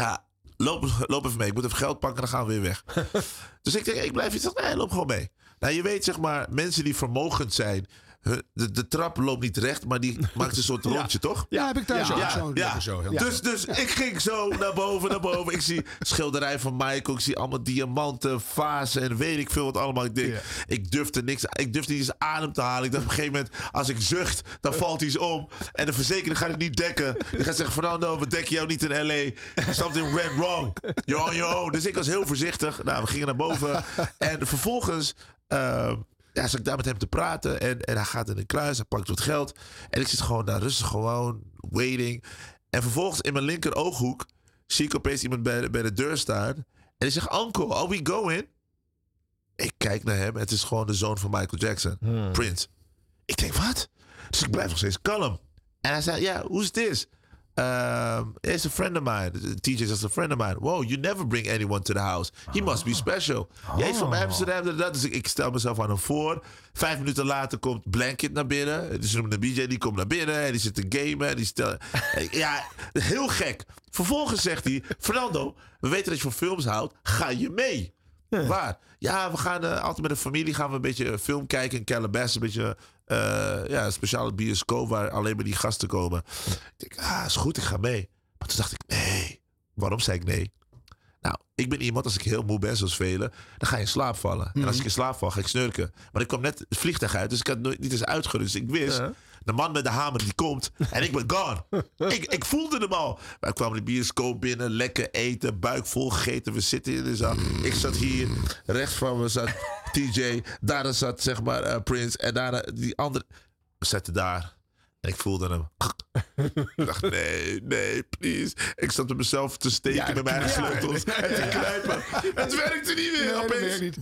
ja, loop, loop even mee. Ik moet even geld pakken, dan gaan we weer weg. dus ik denk, ik blijf iets. Nee, loop gewoon mee. Nou, je weet zeg maar, mensen die vermogend zijn... De, de trap loopt niet recht, maar die maakt een soort rondje, toch? Ja, heb ik thuis ook. Ja, Zo, ja. zo, heel Dus, dus ik ging zo naar boven, naar boven. Ik zie schilderij van Michael. Ik zie allemaal diamanten, vazen en weet ik veel wat allemaal. Ik denk, ik durfde niks. Ik durfde niet eens adem te halen. Ik dacht op een gegeven moment, als ik zucht, dan valt iets om. En de verzekering gaat het niet dekken. Die gaat zeggen, Fernando, we dekken jou niet in L.A. Something went wrong. Your own. Dus ik was heel voorzichtig. Nou, we gingen naar boven. En vervolgens... eh, ja, zat ik daar met hem te praten. En, en hij gaat in de kluis, hij pakt wat geld. En ik zit gewoon daar rustig gewoon, waiting. En vervolgens in mijn linker ooghoek zie ik opeens iemand bij de, bij de deur staan. En die zegt, uncle, are we going? Ik kijk naar hem. Het is gewoon de zoon van Michael Jackson, Prince. Ik denk, wat? Dus ik blijf nog steeds kalm. En hij zei, ja, who's this? Um, it's a friend of mine. Teacher is a friend of mine. Wow, you never bring anyone to the house. He must be special. Jij is van Amsterdam. dat. Dus ik, stel mezelf aan hem voor. Vijf minuten later komt Blanket naar binnen. Dus noemen de BJ, die komt naar binnen. En die zit te gamen. En die stel, ja, heel gek. Vervolgens zegt hij, Fernando, we weten dat je van films houdt. Ga je mee? Waar? Ja, we gaan eh, altijd met de familie gaan we een beetje film kijken in Calabasas. Een beetje eh, ja, een speciale bioscoop waar alleen maar die gasten komen. Ik denk, ah, is goed, ik ga mee. Maar toen dacht ik, nee. Waarom zei ik nee? Nou, ik ben iemand, als ik heel moe ben, zoals velen, dan ga je in slaap vallen. En als ik in slaap val, ga ik snurken. Maar ik kwam net het vliegtuig uit, dus ik had nooit, niet eens uitgerust. Ik wist, de man met de hamer die komt en ik ben gone. ik, ik voelde hem al. Wij kwamen de bioscoop binnen, lekker eten, buik vol gegeten. We zitten in de zaal. Ik zat hier, rechts van me zat TJ, daarna zat zeg maar eh, Prince en daarna die andere. We zaten daar. En ik voelde hem. ik dacht, nee, nee, please. Ik zat met mezelf te steken Ja, met mijn eigen ja. sleutels en te knijpen. Het werkte niet meer. Nee, Opeens.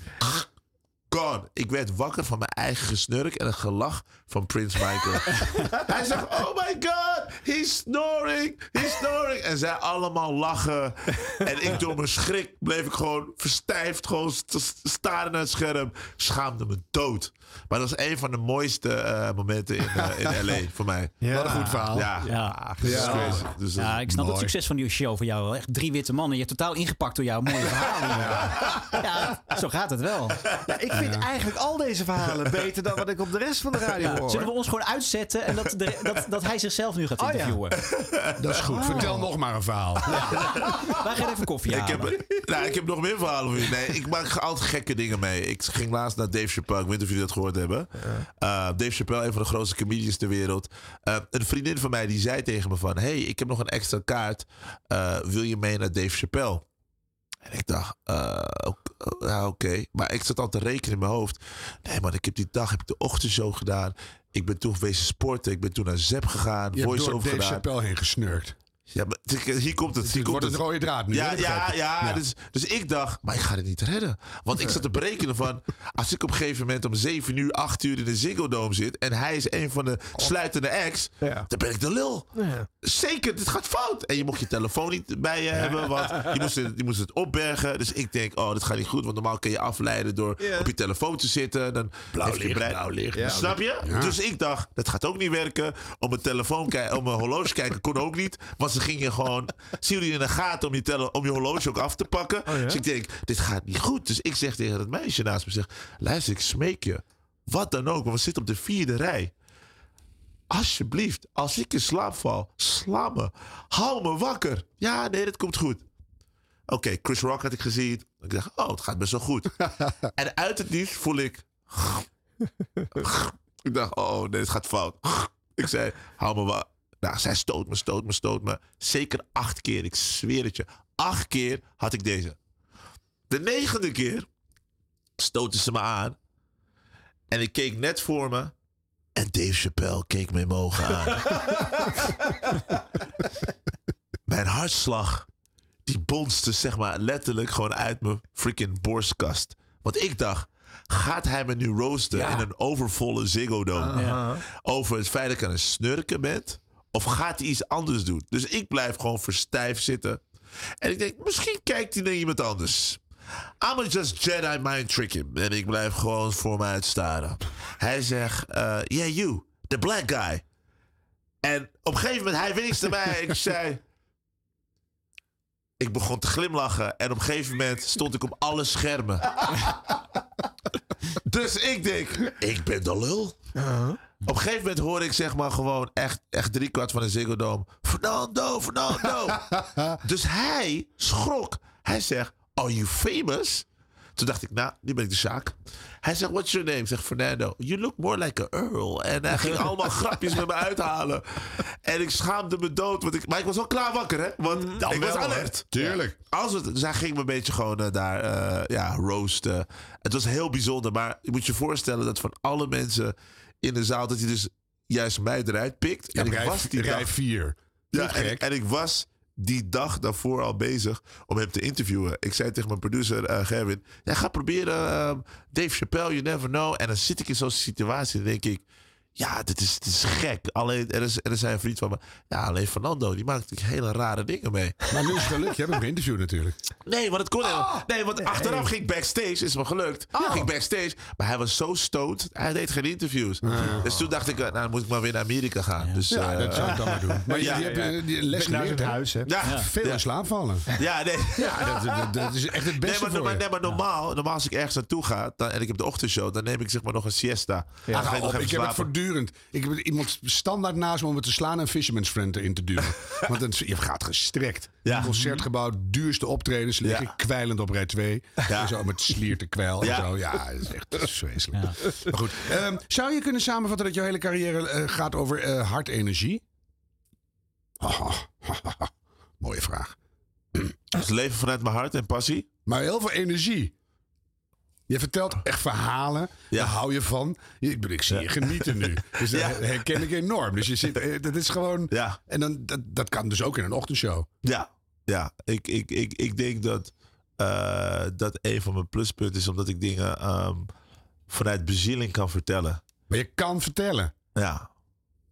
Gone. Ik werd wakker van mijn eigen gesnurk en een gelach van Prince Michael. Hij zegt, oh my god, he's snoring, he's snoring. En zij allemaal lachen. En ik door mijn schrik bleef ik gewoon verstijfd, gewoon st- staren naar het scherm. Schaamde me dood. Maar dat is een van de mooiste eh, momenten in, eh, in L.A. voor mij. Wat een goed verhaal. Ja, crazy. Dus Ja, ik snap het succes van die show voor jou wel. Echt drie witte mannen. Je hebt totaal ingepakt door jouw mooie verhalen. Ja. zo gaat het wel. Ja, ik vind eigenlijk al deze verhalen beter dan wat ik op de rest van de radio Ja, hoor. zullen we ons gewoon uitzetten en dat, de- dat, dat hij zichzelf nu gaat Oh, ja. interviewen? Dat is goed. Vertel nog maar een verhaal. Wij gaan even koffie Ik halen. heb, nou, ik heb nog meer verhalen voor je. Nee, ik maak altijd gekke dingen mee. Ik ging laatst naar Dave Chappelle. Ik weet niet of jullie dat gehoord hebben. Uh, Dave Chappelle, een van de grootste comedians ter wereld. Uh, een vriendin van mij die zei tegen me van... hey, ik heb nog een extra kaart. Uh, wil je mee naar Dave Chappelle? En ik dacht, uh, oké. Ja, oké. Maar ik zat al te rekenen in mijn hoofd. Nee, man, ik heb die dag heb ik de ochtendshow gedaan. Ik ben toen wezen sporten. Ik ben toen naar Zep gegaan. Je hebt door gedaan. Chappelle heen gesnurkt. Ja, maar hier komt het. Hier komt wordt het. een rode draad nu, Ja, ja, ja. Ja. Dus, dus ik dacht, maar ik ga het niet redden. Want ik zat te berekenen van... als ik op een gegeven moment om 7 uur, 8 uur in de Ziggo Dome zit... en hij is een van de sluitende acts... dan ben ik de lul. Zeker, dit gaat fout. En je mocht je telefoon niet bij je hebben... want je moest, het, je moest het opbergen. Dus ik denk, oh, dit gaat niet goed... want normaal kun je afleiden door op je telefoon te zitten. Dan Blauw licht, brein- blauw licht, Snap je? Ja. Dus ik dacht, dat gaat ook niet werken. Op mijn telefoon kijken, op mijn horloge kijken kon ook niet. Want ze gingen gewoon, zien jullie in de gaten om je, tele, om je horloge ook af te pakken. Dus ik denk, dit gaat niet goed. Dus ik zeg tegen het meisje naast me, zeg, luister, ik smeek je. Wat dan ook, want we zitten op de vierde rij. Alsjeblieft, als ik in slaap val, sla me. Hou me wakker. Ja, nee, dat komt goed. Oké, Chris Rock had ik gezien. Ik dacht, oh, het gaat best wel goed. en uit het niets voel ik... ik dacht, oh nee, het gaat fout. ik zei, hou me wakker. Nou, zij stoot me, stoot me, stoot me. Zeker acht keer, ik zweer het je. Acht keer had ik deze. De negende keer stootte ze me aan. En ik keek net voor me. En Dave Chappelle keek me in mijn ogen aan. Mijn hartslag, die bonste zeg maar letterlijk gewoon uit mijn freaking borstkast. Want ik dacht, gaat hij me nu roosten in een overvolle Ziggo Dome? Ja. Over het feit dat ik aan het snurken ben? Of gaat hij iets anders doen? Dus ik blijf gewoon verstijfd zitten. En ik denk, misschien kijkt hij naar iemand anders. I'm just Jedi mind trick him. En ik blijf gewoon voor me uitstaren. Hij zegt, eh, yeah you, the black guy. En op een gegeven moment, hij winst naar mij. Ik zei... Ik begon te glimlachen. En op een gegeven moment stond ik op alle schermen. dus ik denk, ik ben de lul. Op een gegeven moment hoorde ik zeg maar gewoon echt, echt driekwart van een Ziggo Dome. Fernando, Fernando. dus hij schrok. Hij zegt, are you famous? Toen dacht ik, nou, nu ben ik de zaak. Hij zegt, what's your name? Ik zeg, Fernando. You look more like a Earl. En hij ging allemaal grapjes met me uithalen. En ik schaamde me dood. Want ik, maar ik was wel klaar wakker, hè? Want ik was wel, alert. hè? Tuurlijk. Als het, dus hij ging me een beetje gewoon eh, daar eh, ja, roosten. Het was heel bijzonder. Maar je moet je voorstellen dat van alle mensen in de zaal... dat hij dus juist mij eruit pikt. Ja, en ik rij- was die rij dag- vier. Ja, en, en ik was die dag daarvoor al bezig om hem te interviewen. Ik zei tegen mijn producer eh Gerwin... Ja, ga proberen ehm, Dave Chappelle, you never know. En dan zit ik in zo'n situatie en denk ik... Ja, dit is, dit is gek. Alleen, er, is, er is een vriend van me. Ja, alleen Fernando, die maakt natuurlijk hele rare dingen mee. Maar nu is het gelukt. Je hebt hem geïnterviewd natuurlijk. Nee, want het kon helemaal. Nee, want achteraf ging ik backstage. Is me gelukt. Oh. Ging backstage. Maar hij was zo stoned. Hij deed geen interviews. Dus toen dacht ik, nou dan moet ik maar weer naar Amerika gaan. Dus, Ja, eh, dat zou ik dan maar doen. Maar ja, je, je hebt ja. eh, die les Naar geleerd, het huis, hè? Ja, Veel ja. in slaap vallen. Ja, nee. Ja, dat, dat, dat is echt het beste nee, maar, voor maar, je. nee, maar normaal, normaal als ik ergens naartoe ga dan, en ik heb de ochtendshow, dan neem ik zeg maar nog een siesta. Dan Ah, ga ik nog even ik heb het slapen. Voortdurend. Ik heb iemand standaard naast me om me te slaan en Fisherman's Friend erin te duwen. Want dan, je gaat gestrekt. Ja. Concertgebouw, duurste optredens liggen Ja. kwijlend op rij 2. Ja. En zo met slierte kwijl Ja. en zo. Ja, dat is echt dat is vreselijk. Maar goed, ehm, zou je kunnen samenvatten dat jouw hele carrière eh, gaat over eh hartenergie? Oh, mooie vraag. Dus leven vanuit mijn hart en passie. Maar heel veel energie. Je vertelt echt verhalen. Ja. Daar hou je van. Ik, ik zie je genieten nu. Dus dat Ja. herken ik enorm. Dus je zit, eh, dat is gewoon. Ja. En dan, dat, dat kan dus ook in een ochtendshow. Ja, ja. Ik, ik, ik, ik denk dat eh, dat een van mijn pluspunten is, omdat ik dingen ehm, vanuit bezieling kan vertellen. Maar je kan vertellen. Ja,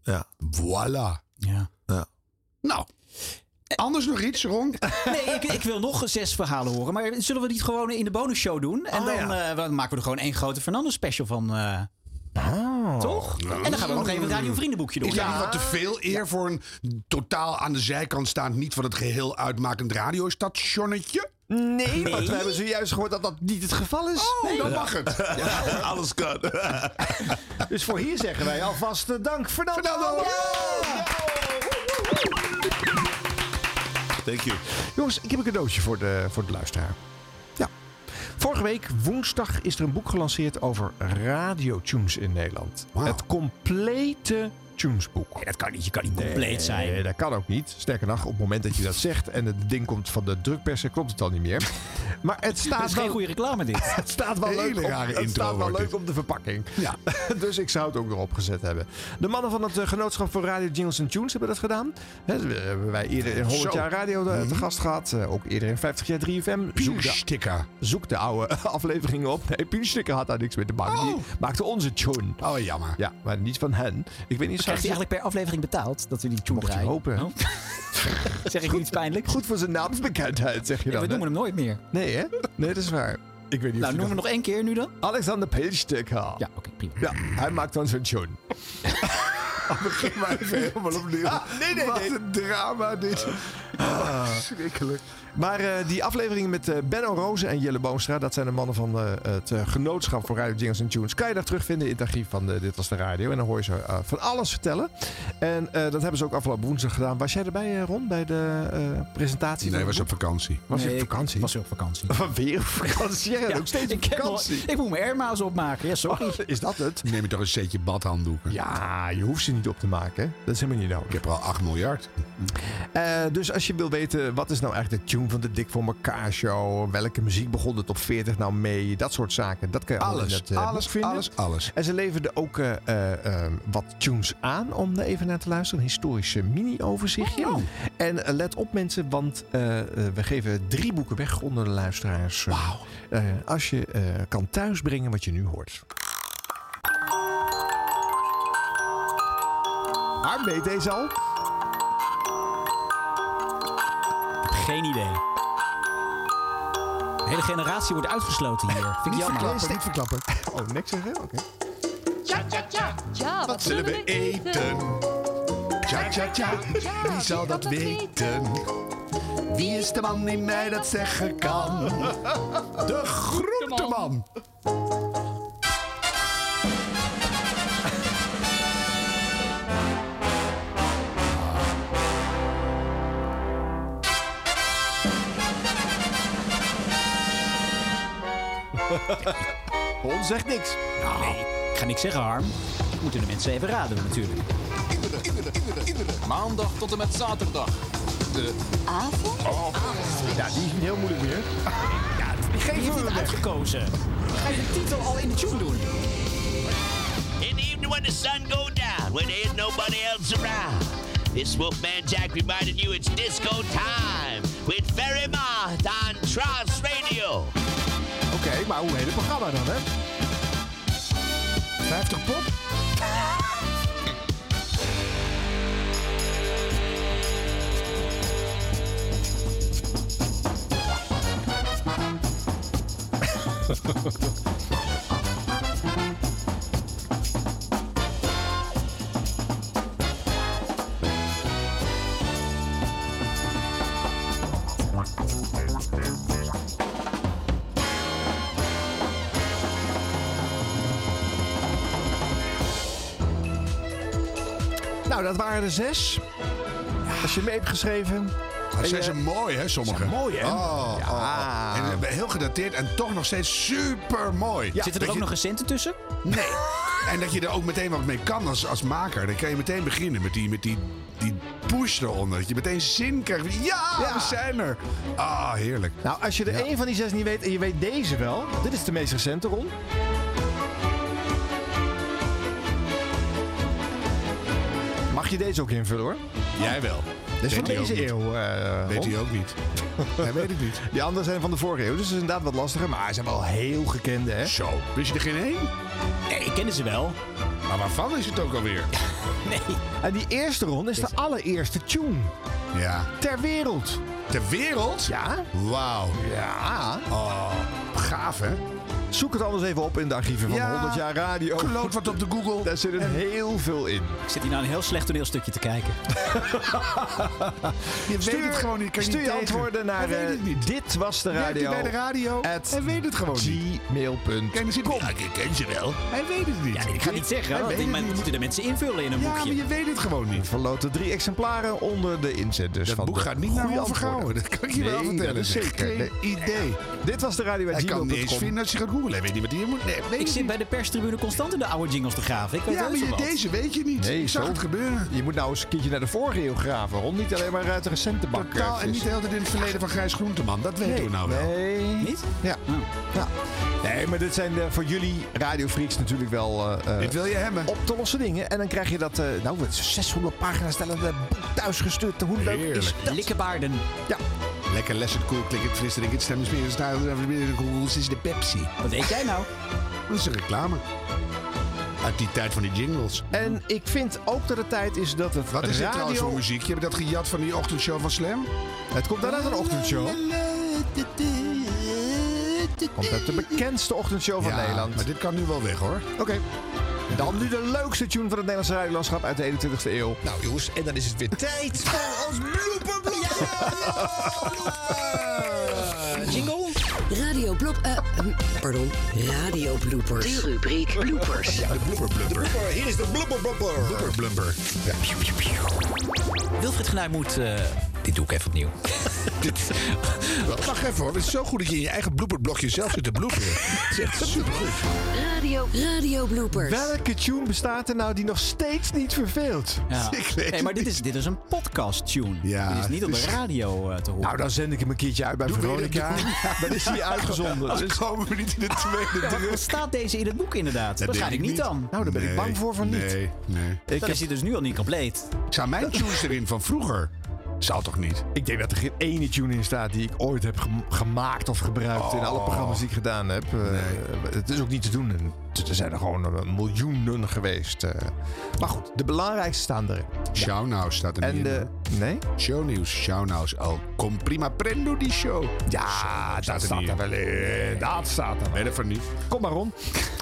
ja. Voilà. Ja. Nou, anders nog iets, Ron? Nee, ik, ik wil nog zes verhalen horen. Maar zullen we die gewoon in de bonusshow doen? En Oh, dan, eh, dan maken we er gewoon één grote Fernando special van. eh, Toch? En dan gaan we nog even een Radio Vriendenboekje doen. Is dat niet wat te veel eer voor een totaal aan de zijkant staand, niet van het geheel uitmakend radiostationnetje? Nee, want we hebben zojuist gehoord dat dat niet het geval is. Oh, dan mag het. Ja, alles kan. Dus voor hier zeggen wij alvast eh, dank Fernando. Thank you. Jongens, ik heb een cadeautje voor de, voor de luisteraar. Ja. Vorige week, woensdag, is er een boek gelanceerd over radiotunes in Nederland. Het complete tunesboek. dat kan niet, je kan niet compleet zijn. Nee, dat kan ook niet. Sterker nog, op het moment dat je dat zegt en het ding komt van de drukpersen, klopt het al niet meer. Maar het staat Dat is wel... geen goede reclame dit. Het staat wel leuk, op, het intro staat wel leuk op de verpakking. Ja. dus ik zou het ook erop gezet hebben. De mannen van het eh, Genootschap voor Radio Jingles and Tunes hebben dat gedaan. Hè, we hebben wij eerder in 100 Zo. jaar radio eh, te gast gehad. Eh, ook eerder in 50 jaar 3FM. Zoek de, Sticker. zoek de oude afleveringen op. Nee, Puursticker had daar niks mee te maken. Die maakte onze tune. Oh, jammer. Ja, maar niet van hen. Ik weet niet, Krijgt hij eigenlijk per aflevering betaald dat we die tune Mocht je draaien? hopen. Oh. zeg ik iets pijnlijk? Goed voor zijn naamsbekendheid, zeg je Ja, dan. we noemen hem nooit meer. Nee, hè? Nee, dat is waar. Ik weet niet Nou, of noem hem nog één keer nu dan. Alexander Pilsticker. Ja, oké, prima. Ja, hij maakt dan zijn tune. Begin maar even helemaal opnieuw. Ah, nee, nee, Wat nee. een drama dit. Ah, Schrikkelijk. Maar eh, die afleveringen met eh, Benno Rozen en Jelle Boomstra... dat zijn de mannen van eh, het eh, genootschap voor Radio Jingles and Tunes... kan je daar terugvinden in het archief van Dit Was De Radio. En dan hoor je ze eh, van alles vertellen. En eh, dat hebben ze ook afgelopen woensdag gedaan. Was jij erbij, eh, Ron, bij de eh, presentatie? Nee, was op vakantie. Was je Nee, op ik vakantie? Was op vakantie. Weer op vakantie? Jij gaat ook steeds op wel- vakantie. ik moet mijn airma's opmaken. Ja, sorry. Oh, is dat het? Neem je toch een setje badhanddoeken? Ja, je hoeft ze niet op te maken. hè? Dat is helemaal niet nodig. Ik heb er al 8 miljard. Eh, dus als je wil weten, wat is nou eigenlijk de tune van de Dik voor elkaar show? Welke muziek begon de top 40 nou mee? Dat soort zaken. Dat kan je allemaal in Alles, het eh, alles, vinden. alles, alles. En ze leverden ook eh, eh, wat tunes aan om er even naar te luisteren. Een historische mini-overzichtje. Oh. En let op mensen, want we geven drie boeken weg onder de luisteraars. Wauw. als je kan thuisbrengen wat je nu hoort. Harm weet deze al. Geen idee. De hele generatie wordt uitgesloten hier. Vind ik jammer. niet verklappen. Oh, niks zeggen? Oké. Tja, tja, tja. Ja, wat zullen we eten? Tja, tja, tja, wie zal dat weten? Wie is de man die mij dat zeggen kan? De groenteman. Ron zegt niks. Nee, ik ga niks zeggen, Harm. Moeten de mensen even raden natuurlijk. Maandag tot en met zaterdag. De avond? Ja, die is niet heel moeilijk meer. Ja, die geven we het uitgekozen. Ga je de titel al in de tune doen? In the evening when the sun go down, when there's nobody else around. This Wolfman Jack reminding you it's disco time with Ferry Mott on Trans maar hoe heet het programma dan, hè? 50 pop? dat waren er zes. Als je mee hebt geschreven. Dat zijn ze mooi, hè, sommige? Zijn mooi, hè? Oh, Ja. oh. En eh, heel gedateerd en toch nog steeds super mooi. Zitten er ook nog recenten tussen? Nee. En dat je er ook meteen wat mee kan als, als maker. Dan kan je meteen beginnen met die, met die, die push eronder. Dat je meteen zin krijgt. Ja, we zijn er. Ah, heerlijk. Nou, als je er één van die zes niet weet en je weet deze wel. Dit is de meest recente, Ron. Je deze ook invullen, hoor? Jij wel. Dit is van deze ook eeuw. eh, Weet hij ook niet. Hij weet het niet. Die anderen zijn van de vorige eeuw, dus dat is inderdaad wat lastiger. Maar ze zijn wel heel gekende, hè? Zo. Wist je er geen één? Nee, ik kende ze wel. Maar waarvan is het ook alweer? Nee. En die eerste ronde is de allereerste tune Ja. ter wereld. Ter wereld? Ja. Wauw. Ja. Oh, gaaf hè? Zoek het anders even op in de archieven van Ja. 100 jaar radio. Kloot wat op de Google. Daar zit er heel veel in. Ik zit hier nou een heel slecht toneelstukje te kijken. Je weet het gewoon niet. Kan je stuur je tegen. antwoorden naar eh, het niet. dit was de radio. bij de radio? at Hij weet het gewoon niet. gmail.com. Ja, ik ken ze wel. Hij weet het niet. Ja, ik ga niet zeggen. Hij want niet. moeten de mensen invullen in een Ja, boekje. maar je weet het gewoon niet. Verloten drie exemplaren onder de inzenders. Dat van boek de gaat niet naar antwoorden. Dat kan ik je wel vertellen. dat is zeker. Idee. Dit was de radio Hij kan niet eens vinden als je gaat googlen. Hij weet niet wat hij moet. Nee, Ik zit bij de perstribune constant in de oude jingles te graven. Ik weet Ja, wel maar je, deze weet je niet. Nee, ik zag zo. het gebeuren. Je moet nou eens een keertje naar de vorige eeuw graven. Rond niet alleen maar uit de recente bak. Totaal en niet de hele tijd in het verleden van Grijs Groenteman. Dat weten we nou wel. Nee. Niet? Ja. ja. Nee, maar dit zijn eh, voor jullie radiofreaks natuurlijk wel eh, eh, Dit wil je hebben. op te lossen dingen. En dan krijg je dat, eh nou, wat, 600 pagina's stellende boek thuisgestuurd. Hoe leuk is Heerlijk. dat? Likkebaarden. Ja. Lekker lessen, cool, klik het, fris, drink het, stem is meer, stijl, hoe is de Pepsi. Wat eet jij nou? Dat is een reclame. Uit die tijd van die jingles. En ik vind ook dat het tijd is dat het Wat is dit radio... trouwens voor muziek? Je hebt dat gejat van die ochtendshow van Slam? Het komt uit een ochtendshow. Komt uit de bekendste ochtendshow van Ja, Nederland. maar dit kan nu wel weg hoor. Oké. Dan nu de leukste tune van het Nederlandse radiolandschap uit de 21ste eeuw. Nou jongens, en dan is het weer tijd voor blooperblok. Jingle? Radio Blop... eh, hm, pardon, Radio Bloopers. De rubriek Bloopers. Ja, de blooper blumper. Hier is de blooper blumper. Blubber blumper. Ja. Wilfried Genuij moet... eh, dit doe ik even opnieuw. Wacht even hoor, het is zo goed dat je in je eigen blooperblokje zelf zit te bloeperen. Het is echt supergoed. Radio, Radio Bloopers. Welke tune bestaat er nou die nog steeds niet verveelt? Ja. Ik weet maar dit is, dit is een podcast-tune. Ja, dit is niet op de dus- radio eh, te horen. Nou, dan zend ik hem een keertje uit bij Doe Veronica. Dan is hij uitgezonden. Als Dus- komen we niet in de tweede Ja, druk. staat deze in het boek inderdaad? Dat Waarschijnlijk denk niet ik dan. Nou, daar ben ik bang voor van niet. Nee, nee. Ik, Dan heb- is hij dus nu al niet compleet. Ik zou mijn tunes erin van vroeger. Zou toch niet? ik denk dat er geen ene tune in staat die ik ooit heb gem- gemaakt of gebruikt in alle programma's die ik gedaan heb. Eh, Het is ook niet te doen. Er zijn er gewoon eh, miljoenen geweest. eh. Maar goed, de belangrijkste staan erin. Shownieuws staat er En niet de... in. Nee? Shownieuws, shownieuws. Al com prima prendo die show. Ja, dat er staat niet er wel in. Dat staat er wel Nee, dat van niet. Kom maar, Ron.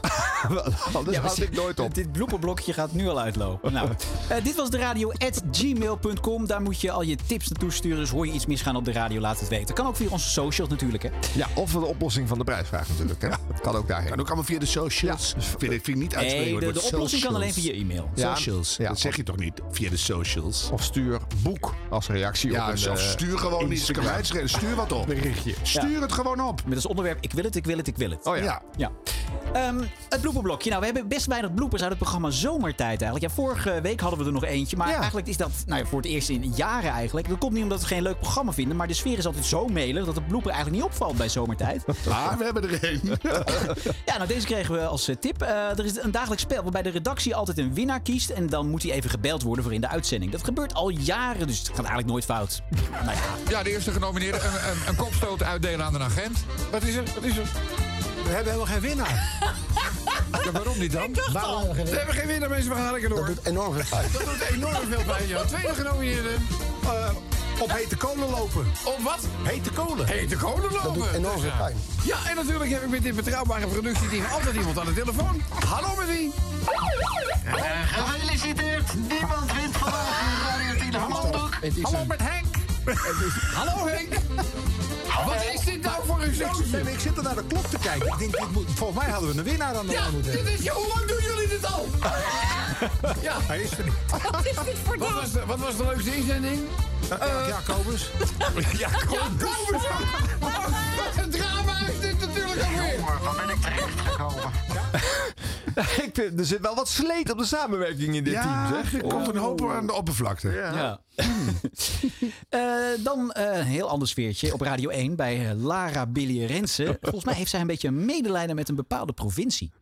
Anders Ja, houd ik nooit op. Dit blooperblokje gaat nu al uitlopen. nou, eh, dit was de radio at gmail.com. Daar moet je al je tips naartoe sturen. Dus hoor je iets misgaan op de radio, laat het weten. Kan ook via onze socials natuurlijk. Hè. Ja, of de oplossing van de prijsvraag natuurlijk. Hè? Dat kan ook daarheen. Kan ook allemaal via de socials. Vind, ik, vind ik niet uitspreken. Nee, de, de oplossing kan alleen via e-mail. Ja, Socials. ja, dat zeg je toch niet via de socials? Of stuur boek als reactie Ja, op een... of eh, stuur gewoon niet. Ze kan. Stuur wat op. berichtje. Stuur het gewoon op. Met als onderwerp ik wil het, ik wil het, ik wil het. Oh ja. Ja. Ja. Ehm, het blooperblokje. Nou, we hebben best weinig bloopers uit het programma Zomertijd eigenlijk. Ja, vorige week hadden we er nog eentje. Maar Ja. eigenlijk is dat nou ja, voor het eerst in jaren eigenlijk. Dat komt niet omdat we geen leuk programma vinden. Maar de sfeer is altijd zo melig dat de blooper eigenlijk niet opvalt bij Zomertijd. Maar we hebben er één. Ja, nou deze kregen we als tip. Eh, er is een dagelijks spel waarbij de redactie altijd een winnaar kiest. En dan moet hij even gebeld worden voor in de uitzending. Dat gebeurt al jaren, dus het gaat eigenlijk nooit fout. Nou ja, Ja, de eerste genomineerde. Een, een, een kopstoot uitdelen aan een agent. Wat is er? Wat is er? We hebben helemaal geen winnaar. Ja, waarom niet dan? Waarom we hebben geen winnaar, mensen. We gaan lekker Dat door. doet enorm veel pijn. Dat doet enorm veel pijn. Ja. Tweede genomineerde. Eh, op hete kolen lopen. Op wat? Hete kolen. Hete kolen lopen. Dat doet enorm veel pijn. Ja, en natuurlijk heb ik met dit betrouwbare productieteam altijd iemand aan de telefoon. Hallo met wie? Gefeliciteerd! Niemand wint vandaag in Radio 10 handdoek. Hallo met Henk. Hallo Henk. Wat is dit nou voor een zootje? Ik zit er naar de klok te kijken. Ik denk, dit moet, volgens mij hadden we een winnaar aan de Ja, lijn moeten dit hebben. is, hoe lang doen jullie dit al? Ja. Hij is er niet. Wat is dit voor wat was, de, wat was de leukste inzending? Uh, Jacobus. Ja, Jacobus. Wat een drama is dit natuurlijk alweer. Waar ben ik terecht gekomen? ik vind, er zit wel wat sleet op de samenwerking in dit Ja, team, zeg. er komt een hoop aan de oppervlakte. Ja. Eh, dan eh, een heel ander sfeertje op Radio 1 bij Lara Billy Rensen. Volgens mij heeft zij een beetje een medelijden met een bepaalde provincie.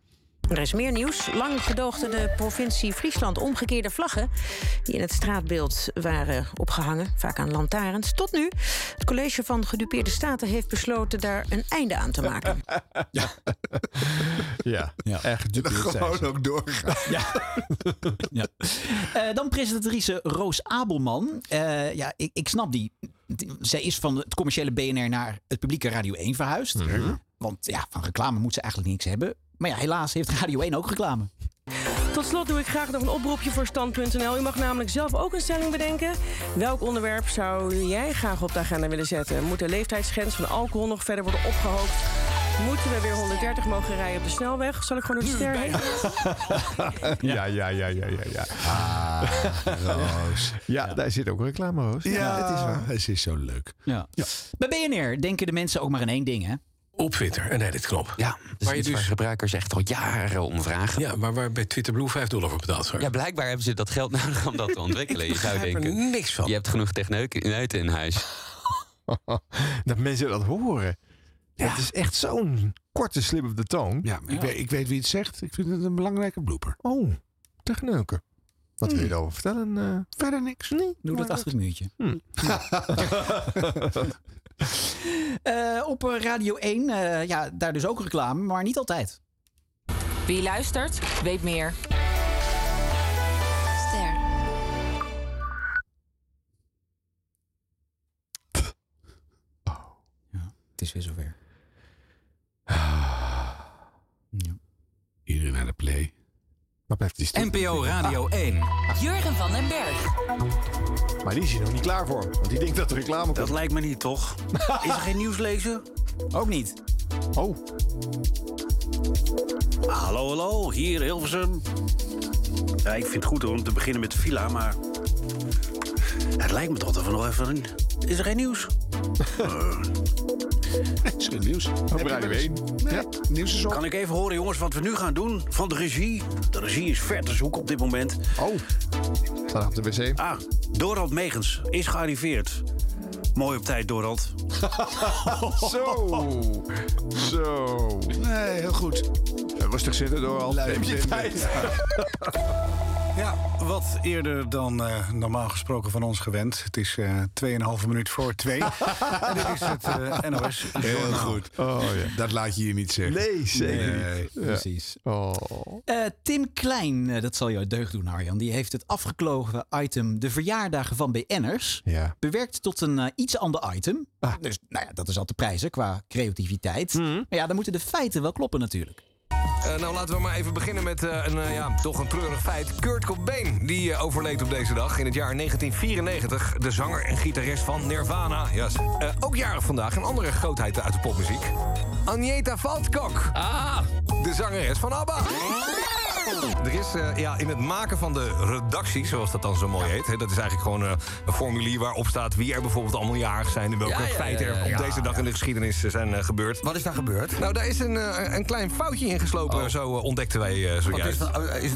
Er is meer nieuws. Lang gedoogde de provincie Friesland omgekeerde vlaggen... die in het straatbeeld waren opgehangen, vaak aan lantaarns. Tot nu. Het college van gedupeerde staten heeft besloten daar een einde aan te maken. Ja, echt gedupeerd zijn Gewoon ze. ook doorgaan. Ja. Eh, dan presentatrice Roos Abelman. Eh, ja, ik, ik snap die. Zij is van het commerciële BNR naar het publieke Radio 1 verhuisd. Want ja, van reclame moet ze eigenlijk niks hebben. Maar ja, helaas heeft Radio 1 ook reclame. Tot slot doe ik graag nog een oproepje voor stand.nl. U mag namelijk zelf ook een stelling bedenken. Welk onderwerp zou jij graag op de agenda willen zetten? Moet de leeftijdsgrens van alcohol nog verder worden opgehoogd? Moeten we weer 130 mogen rijden op de snelweg? Zal ik gewoon door de ster heen? Ja, ja, ja, ja, ja. ja. Roos. Ja, daar zit ook reclame, Roos. Ja, het is waar. Het is zo leuk. Ja. Bij BNR denken de mensen ook maar in één ding, hè? Op Twitter, een editknop. Ja, waar je dus... waar gebruikers echt al jaren om vragen. Ja, maar waar bij Twitter Blue 5 dollar voor betaald wordt. Ja, blijkbaar hebben ze dat geld nodig om dat te ontwikkelen. Je zou begrijp er denken, niks van. je hebt genoeg techneuten in huis. dat mensen dat horen. Het is echt zo'n korte slip of de toon. Ja, ik, Weet, ik weet wie het zegt. Ik vind het een belangrijke blooper. Oh, techneuken. Wat wil je daarover vertellen? eh? Verder niks. Nee. Doe dat achter het muurtje. Hm. Eh, op Radio 1, eh, ja, daar dus ook reclame, maar niet altijd. Wie luistert, weet meer. Ster. Het is weer zover. Iedereen naar de play. Wat blijft die stil? NPO Radio 1. Jurgen van den Berg. Maar die is hier nog niet klaar voor. Want die denkt dat de reclame komt. Dat lijkt me niet, toch? Is er geen nieuws lezen? Ook niet. Oh. Hallo, hallo, hier Hilversum. Ja, ik vind het goed om te beginnen met de villa, maar... Het lijkt me toch dat we nog even... Is er geen nieuws? Eh, is geen nieuws. Op Radio 1. Ja, nieuws is op. Kan ik even horen, jongens, wat we nu gaan doen van de regie? De regie is ver te zoeken op dit moment. Oh, staat op de wc. Ah, Dorald Megens is gearriveerd. Mooi op tijd, Dorald. Zo. Zo. Nee, heel goed. Rustig zitten je tijd. Ja, wat eerder dan eh, normaal gesproken van ons gewend. Het is eh 2,5 minuut voor 2. en dit is het eh, NOS. Heel Journaal. goed. Oh, ja. Dat laat je hier niet zeggen. Nee, zeker Nee. niet. Ja. Precies. Oh. Eh, Tim Klein, dat zal jou deugd doen, Arjan. Die heeft het afgeklogen item De Verjaardagen van BN'ers Ja. bewerkt tot een iets ander item. Dus nou ja, dat is al te prijzen qua creativiteit. Maar ja, dan moeten de feiten wel kloppen natuurlijk. Eh, nou, laten we maar even beginnen met eh, een, eh, ja, toch een treurig feit. Kurt Cobain, die overleed op deze dag in het jaar 1994. De zanger en gitarist van Nirvana. Yes. Eh, ook jarig vandaag een andere grootheid uit de popmuziek. Agneta Valtkok. Ah, de zangeres van ABBA. Er is eh, ja, in het maken van de redactie, zoals dat dan zo mooi heet... Hè, dat is eigenlijk gewoon eh, een formulier waarop staat... wie er bijvoorbeeld allemaal jarig zijn... en welke Ja, ja, ja, feiten er ja, op ja. deze dag in de geschiedenis eh, zijn eh, gebeurd. Wat is daar gebeurd? Nou, daar is een, eh, een klein foutje ingeslopen, zo eh, ontdekten wij eh, zojuist.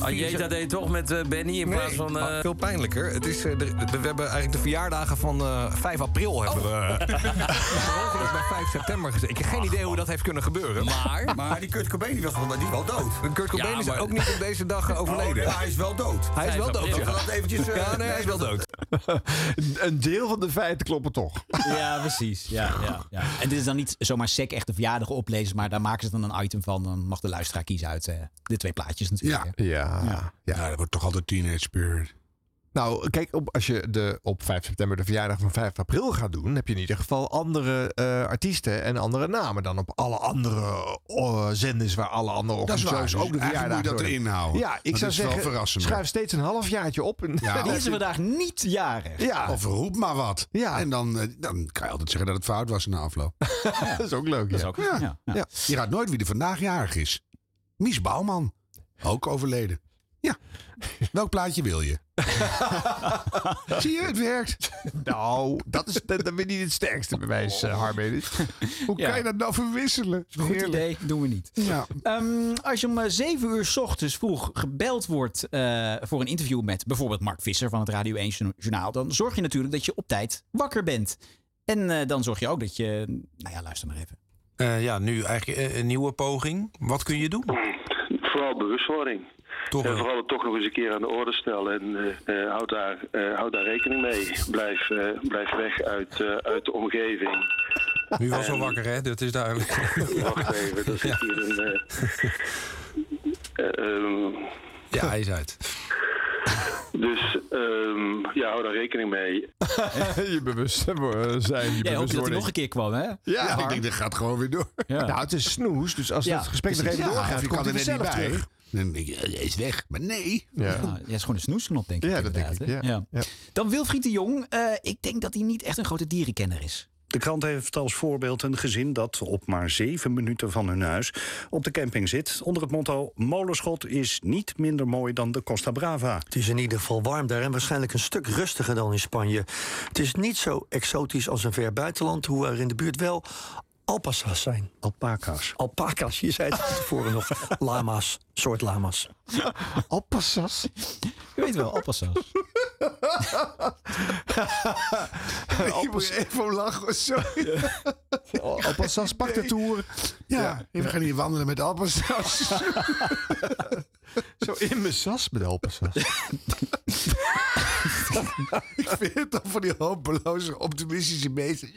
Ajeta deed toch met eh, Benny in plaats van... maar veel pijnlijker. Het is, de- we hebben eigenlijk de verjaardagen van eh 5 april hebben we ongeluk bij 5 september gezet. Ik heb geen idee hoe dat heeft kunnen gebeuren. Maar, maar die Kurt Cobain die was, wel- die is wel dood. Kurt Cobain Ja, is maar- ook niet op deze dag eh, overleden. Oh, hij is wel dood. Hij is wel dood, april. ja. Dat eventjes, eh, ja, nee, hij is wel dood. Een deel van de feiten kloppen toch. Ja, precies. Ja, ja, ja. En dit is dan niet zomaar sec echt de verjaardag oplezen, maar daar maken ze dan een item van. Dan mag de luisteraar kiezen uit eh, de twee plaatjes natuurlijk. Ja. Ja. Ja, dat wordt toch altijd teenage spirit. Nou, kijk, op, als je de, op 5 september de verjaardag van 5 april gaat doen, heb je in ieder geval andere eh, artiesten en andere namen dan op alle andere eh, zenders waar alle andere Dat is waar. organisaties ook de Dus verjaardag moet je dat erin houden. Ja, ik Dat zou zeggen, schuif steeds een halfjaartje op. En Ja, Die is er vandaag niet jarig. ja, Of roep maar wat. Ja. En dan, eh, dan kan je altijd zeggen dat het fout was na afloop. dat is ook leuk. Dat is ja. ook, Ja. ja. ja. Ja. Je raadt nooit wie er vandaag jarig is. Mies Bouwman. Ook overleden. Ja. Welk plaatje wil je? Zie je, het werkt. Nou, dat is dat, dat ben niet het sterkste bewijs, uh. Hoe Ja. kan je dat nou verwisselen? Goed Heerlijk. idee, doen we niet. Ja. Ehm, als je om eh, 7 uur 's ochtends vroeg gebeld wordt eh, voor een interview met bijvoorbeeld Mark Visser van het Radio 1 Journa- Journaal, dan zorg je natuurlijk dat je op tijd wakker bent. En eh, dan zorg je ook dat je. Nou ja, luister maar even. Eh, ja, nu eigenlijk eh, een nieuwe poging. Wat kun je doen? Vooral bewustwording. en vooral het toch nog eens een keer aan de orde stellen. En eh, houd, daar, eh, houd daar rekening mee. Blijf, blijf weg uit, uit de omgeving. Nu was wel En- wakker, hè? Dat is duidelijk. Wacht even, er zit hier een... ehm, Ja, hij is uit. Dus ehm, ja, hou daar rekening mee. je bewust zijn, je Jij hoopt dat hij nog een keer kwam, hè? Ja, ik denk dat gaat gewoon weer door. Nou, het is snoes, dus als Ja, het gesprek nog even Ja, doorgaat, je komt kan hij er net niet bij. terug. Dan denk je, ja, hij is weg. Maar nee. Ja. Ja, ja, is gewoon een snoesknop, denk ik. Ja, dat denk ik, ja. Dan Wilfried de Jong. eh, ik denk dat hij niet echt een grote dierenkenner is. De krant heeft als voorbeeld een gezin dat op maar zeven minuten van hun huis op de camping zit. Onder het motto: Molenschot is niet minder mooi dan de Costa Brava. Het is in ieder geval warm daar en waarschijnlijk een stuk rustiger dan in Spanje. Het is niet zo exotisch als een ver buitenland, hoewel er in de buurt wel alpaca's zijn. Alpaca's. Alpaca's, je zei het tevoren nog. Lama's, soort lama's. Alpaca's? Je weet wel, alpaca's. Ik moet even lachen. Sorry. Alpaca's pak de tour. Ja, we gaan hier wandelen met Alpaca's. Zo in mijn sas met alpaca's. ik vind het dan van die hopeloze optimistische mensen.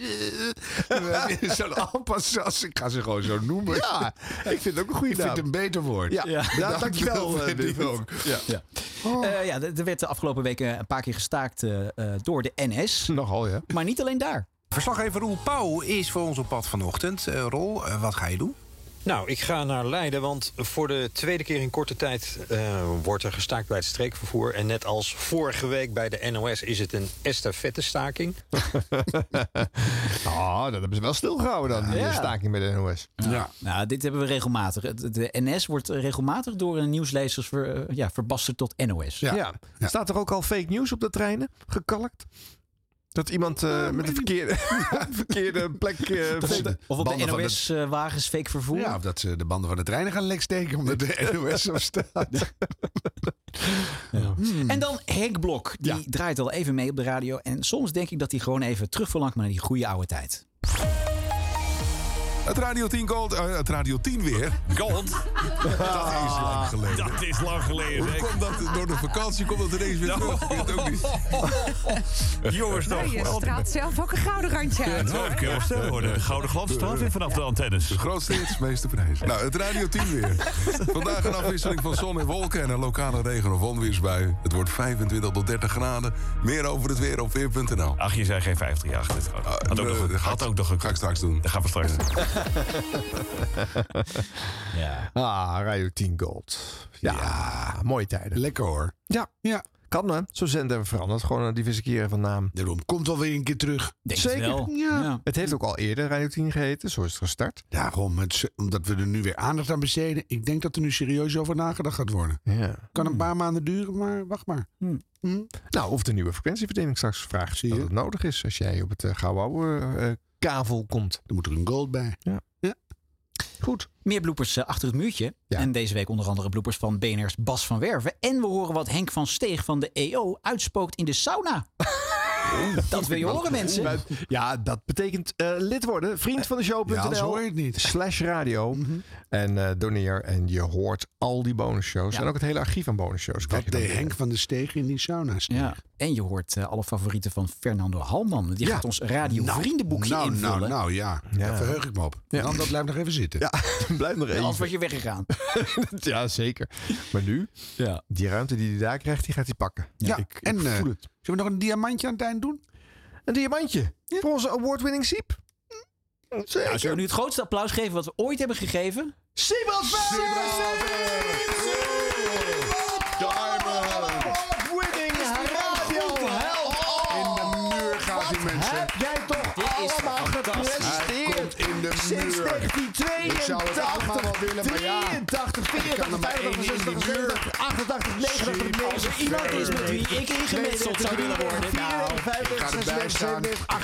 Zo'n Alpaca's. Ik ga ze gewoon zo noemen. Ja, ik vind het ook een goede Ik vind naam. het een beter woord. Ja, ja. Ja, dankjewel, eh, vind ook. Ja. Ja. Eh, ja, er er werd de afgelopen weken een paar keer gestaakt eh, eh, door de NS. Nogal, ja. Maar niet alleen daar. Verslaggever Roel Pauw is voor ons op pad vanochtend. Eh, Rol, eh, wat ga je doen? Nou, ik ga naar Leiden, want voor de tweede keer in korte tijd eh, wordt er gestaakt bij het streekvervoer. En net als vorige week bij de NOS is het een estafette-staking. Oh, dat hebben ze wel stilgehouden dan, die Ja. staking bij de NOS. Ja. Nou, dit hebben we regelmatig. De NS wordt regelmatig door een nieuwslezers ver, eh, ja, verbasterd tot NOS. Ja. Staat er ook al fake news op de treinen? Gekalkt? Dat iemand eh, met een verkeerde, verkeerde plek... eh, Of op de, of op de de- NOS-wagens fake vervoer. Ja, of dat ze de banden van de treinen gaan lek steken omdat de NOS op staat. En dan Henk Blok. Die draait al even mee op de radio. En soms denk ik dat hij gewoon even terug verlangt naar die goede oude tijd. Het Radio 10 Gold, eh, het Radio 10 weer. Gold. Dat is lang geleden. Dat is lang geleden. Hoe komt dat? Door de vakantie komt dat ineens weer terug. Ik weet het ook niet. Jongens, toch. Nou, je straalt zelf ook een gouden randje uit. Wel hoor. De gouden glans straalt weer vanaf de antennes. De grootste hits, meeste prijzen. Nou, het Radio 10 weer. Vandaag een afwisseling van zon en wolken en een lokale regen- of onweersbui. Het wordt 25 tot 30 graden. Meer over het weer op weer.nl. Ach, je zei geen 50 jaar. Dit had ook nog eh, had ook nog een Ga ik straks doen. Dat gaan we straks doen. Ja. Ah, Radio 10 Gold. Ja, mooie tijden. Lekker hoor. Ja. Ja. Kan hè? Zo zender hebben we veranderd. Gewoon een diverse keren van naam. Daarom komt wel weer een keer terug. Denk het Zeker. wel. Ja. Het heeft ook al eerder Radio 10 geheten. Zo is het gestart. Daarom, het, omdat we er nu weer aandacht aan besteden. Ik denk dat er nu serieus over nagedacht gaat worden. Ja. Kan een paar maanden duren, maar wacht maar. Hm? Nou, of de nieuwe frequentieverdeling straks vraagt Zie dat je? het nodig is. Als jij op het uh, gouden oude eh, kavel komt. Dan moet er een gold bij. Ja. Ja. Goed. Meer bloepers eh, achter het muurtje. En deze week onder andere bloepers van BNR's Bas van Werven. En we horen wat Henk van Steeg van de EO uitspookt in de sauna. dat wil je horen, mensen. Maar- Ja, dat betekent eh, lid worden. Vriend van de show.nl. Ja, anders hoor je het niet. Slash radio. En eh, doneer. En je hoort al die bonusshows. Ja. En ook het hele archief van bonusshows. krijg Wat je dan deed weer. Henk van de Steeg in die sauna staan. Ja. En je hoort eh, alle favorieten van Fernando Halman. Die Ja. gaat ons radio vriendenboekje nou, invullen. nou, nou, ja. Ja. Daar verheug ik me op. Ja. Dan dat blijft nog even zitten. Ja, blijf nog Ja, even. Anders was je weggegaan. ja, zeker. Maar nu, Ja. die ruimte die hij daar krijgt, die gaat hij pakken. Ja, ik, ik en voel het. Zullen we nog een diamantje aan het eind doen? Een diamantje. Voor onze award-winning Siep. Zeker. Nou, zullen we nu het grootste applaus geven wat we ooit hebben gegeven? Siebel Award-winning radioheld. In de muur gaat die mensen. Heb jij toch allemaal Hij gepresteerd? komt in de Sinds muur. 1982. Ik zou het allemaal wel willen, maar ja. 83, Ik kan 84, er maar één 85, in die 86, muur. 88, 89, Als er iemand is met wie ik ingemetseld zou willen worden. Nou, Ik ga erbij staan.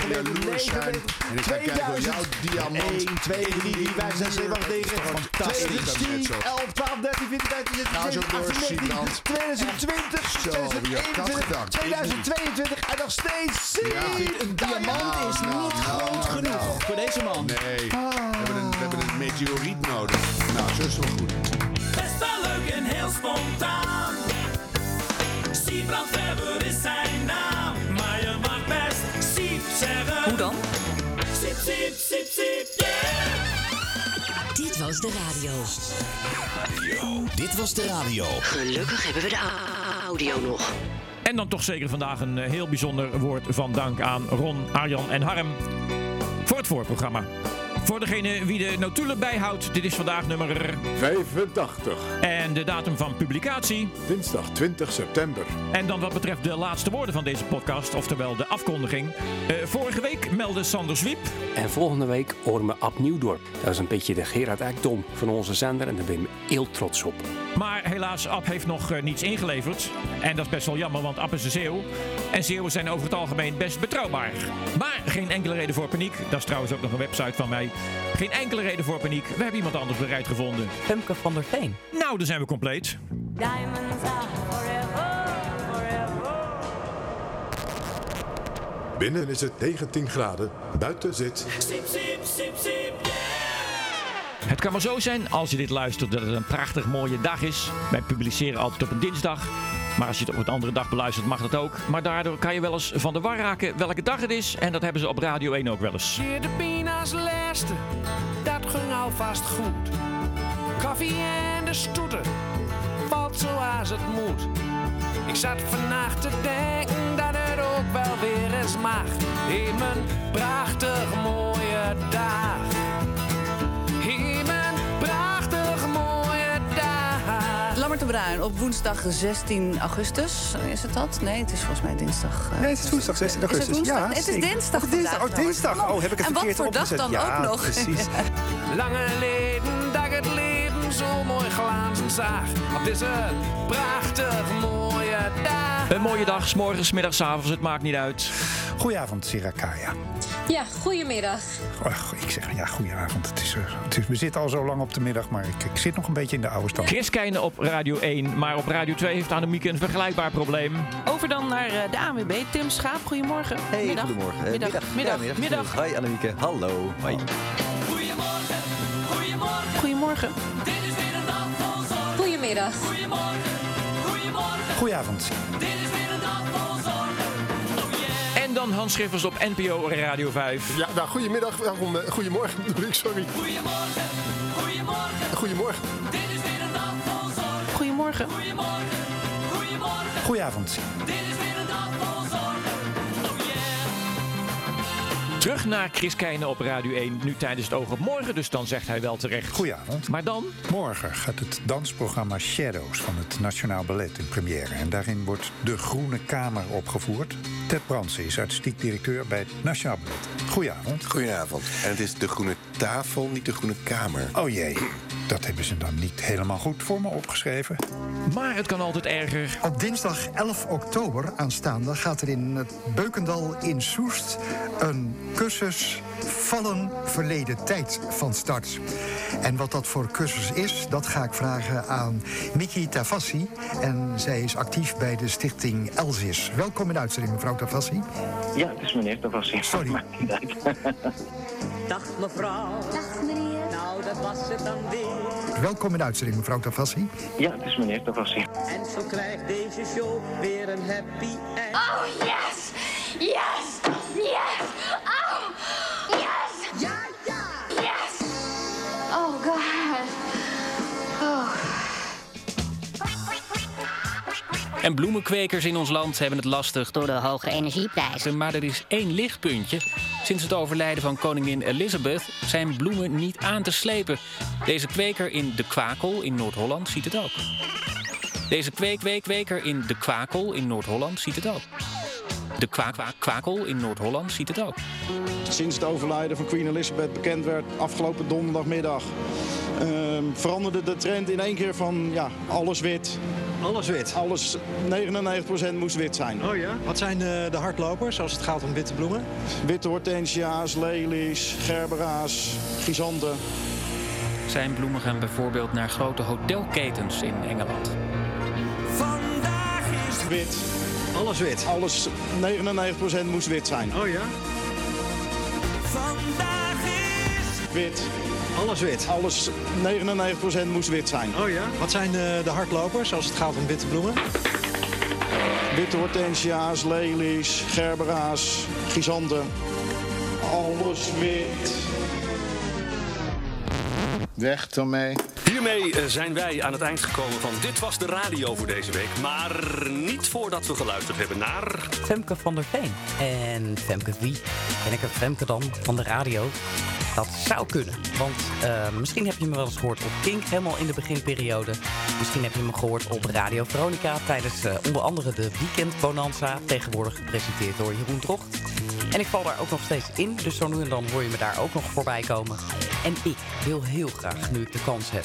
Jaloers zijn. En ik ga kijken of jouw diamant 1, 2, 3, 4, 5, 6, 7, 8, 9, Fantastisch. 2010, 11, 12, 13, 14, 15, 16, Ga zo 17, door, 18, 19, Siebrand. 2020, Zo, wie had dat 2021, gedacht? 2022 en nog steeds. Een diamant is Nou, niet nou, groot nou, genoeg nou. voor deze man. Nee, meteoriet nodig. Nou, zo is wel goed. Best wel leuk en heel spontaan. Siebrand Verber is zijn naam. Maar je mag best Siep zeggen. Hoe dan? Siep, Siep, Siep, Siep, yeah! Dit was de radio. radio. Dit was de radio. Gelukkig hebben we de audio nog. En dan toch zeker vandaag een eh, heel bijzonder woord van dank aan Ron, Arjan en Harm voor het voorprogramma. Voor degene wie de notulen bijhoudt, dit is vandaag nummer 85. En de datum van publicatie? Dinsdag 20 september. En dan wat betreft de laatste woorden van deze podcast, oftewel de afkondiging. Eh, vorige week meldde Sander Zwiep. En volgende week horen we Ab Nieuwdorp. Dat is een beetje de Gerard Ekdom van onze zender en daar ben ik heel trots op. Maar helaas, Ab heeft nog eh, niets ingeleverd. En dat is best wel jammer, want Ab is een zeeuw. En zeeuwen zijn over het algemeen best betrouwbaar. Maar geen enkele reden voor paniek. Dat is trouwens ook nog een website van mij. Geen enkele reden voor paniek. We hebben iemand anders bereid gevonden. Femke van der Veen. Nou, dan zijn we compleet. Binnen is het 19 graden, buiten zit... Het kan maar zo zijn als je dit luistert dat het een prachtig mooie dag is. Wij publiceren altijd op een dinsdag. Maar als je het op een andere dag beluistert mag dat ook. Maar daardoor kan je wel eens van de war raken welke dag het is. En dat hebben ze op Radio 1 ook wel eens. De pina's laatste, dat ging alvast goed. Koffie en de stoeten, valt zoals het moet. Ik zat vannacht te denken dat het ook wel weer eens mag. In mijn prachtig mooie dag. De Bruin op woensdag 16 augustus. Is het dat? Nee, het is volgens mij dinsdag. eh, Nee, het is woensdag 16 Is het augustus. woensdag? Ja, het is dinsdag Oh, dinsdag. vandaag Oh, dinsdag. Oh, heb ik het En wat verkeerd voor dag opgezet? dan ja, ook nog? precies. Lange leden dat ik het leven zo mooi glazen zag. Op deze prachtig mooie dag. Een mooie dag, 's morgens, middags, 's avonds, het maakt niet uit. Goedenavond, Sirakaya. Ja, goedemiddag. Och, ik zeg ja, goedenavond. Het is, eh, het is, we zitten al zo lang op de middag, maar ik, ik zit nog een beetje in de oude stand. Chris Keijnen op Radio 1, maar op Radio 2 heeft Annemieke een vergelijkbaar probleem. Over dan naar eh, de ANWB. Tim Schaap, goedemorgen. Hey, middag. goedemorgen. Eh, Middag, middag, middag. middag. Hoi Annemieke, hallo. Hoi. Goedemorgen. Goedemiddag. Goedenavond. En dan Hans Schiffers op NPO Radio 5. Ja, nou, goedemiddag. Welkom, eh, goedemorgen bedoel ik, sorry. Goedemorgen. Goedemorgen. Goedemorgen. Goedenavond. Terug naar Chris Keijnen op Radio 1, nu tijdens het oog op morgen, dus dan zegt hij wel terecht. Goedenavond. Maar dan? Morgen gaat het dansprogramma Shadows van het Nationaal Ballet in première. En daarin wordt De Groene Kamer opgevoerd. Ted Brandsen is artistiek directeur bij het Nationaal Ballet. Goedenavond. Goedenavond. En het is de groene tafel, niet de groene kamer. Oh jee, dat hebben ze dan niet helemaal goed voor me opgeschreven. Maar het kan altijd erger. Op dinsdag 11 oktober aanstaande gaat er in het Beukendal in Soest een cursus Vallen Verleden Tijd van start. En wat dat voor cursus is, dat ga ik vragen aan Miki Tavassi. En zij is actief bij de stichting Elzis. Welkom in de uitzending, mevrouw Tavassi. Ja, het is meneer Tavassi. Sorry. Dag mevrouw. Dag meneer. Nou, dat was het dan weer. Welkom in de uitzending, mevrouw Tavassi. Ja, het is meneer Tavassi. En zo krijgt deze show weer een happy end. Oh, yes! Yes! Yes! En bloemenkwekers in ons land hebben het lastig door de hoge energieprijzen. Maar er is één lichtpuntje. Sinds het overlijden van koningin Elizabeth zijn bloemen niet aan te slepen. Deze kweker in De Kwakel in Noord-Holland ziet het ook. Deze kweek, kweek, kweker in De Kwakel in Noord-Holland ziet het ook. De kwaak, kwaak, kwakel in Noord-Holland ziet het ook. Sinds het overlijden van Queen Elizabeth bekend werd afgelopen donderdagmiddag... ehm, veranderde de trend in één keer van ja, alles wit. Alles wit? Alles, 99% moest wit zijn. Oh ja? Wat zijn de, de hardlopers als het gaat om witte bloemen? Witte hortensia's, lelies, gerbera's, chrysanten. Zijn bloemen gaan bijvoorbeeld naar grote hotelketens in Engeland. Vandaag is wit. Alles wit? Alles, 99% moest wit zijn. Oh ja? Vandaag is wit. Alles wit? Alles, 99% moest wit zijn. Oh ja? Wat zijn de, de hardlopers als het gaat om witte bloemen? Witte hortensia's, lelies, gerbera's, chrysanten. Alles wit. Weg ermee. Hiermee eh, zijn wij aan het eind gekomen van Dit Was de Radio voor deze week. Maar niet voordat we geluisterd hebben naar... Femke van der Veen. En Femke wie? Ben ik een Femke dan van de radio? Dat zou kunnen. Want uh, misschien heb je me wel eens gehoord op Kink, helemaal in de beginperiode. Misschien heb je me gehoord op Radio Veronica tijdens uh, onder andere de Weekend Bonanza. Tegenwoordig gepresenteerd door Jeroen Drocht. En ik val daar ook nog steeds in, dus zo nu en dan hoor je me daar ook nog voorbij komen. En ik wil heel graag, nu ik de kans heb,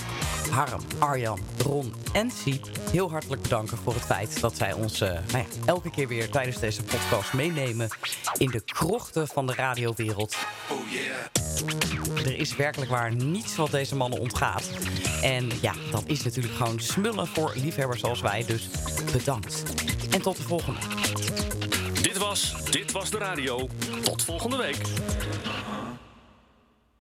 Harm, Arjan, Ron en Siep heel hartelijk bedanken voor het feit dat zij ons uh, nou ja, elke keer weer tijdens deze podcast meenemen in de krochten van de radiowereld. Oh yeah. Er is werkelijk waar niets wat deze mannen ontgaat. En ja, dat is natuurlijk gewoon smullen voor liefhebbers zoals wij, dus bedankt. En tot de volgende. Dit was de radio. Tot volgende week.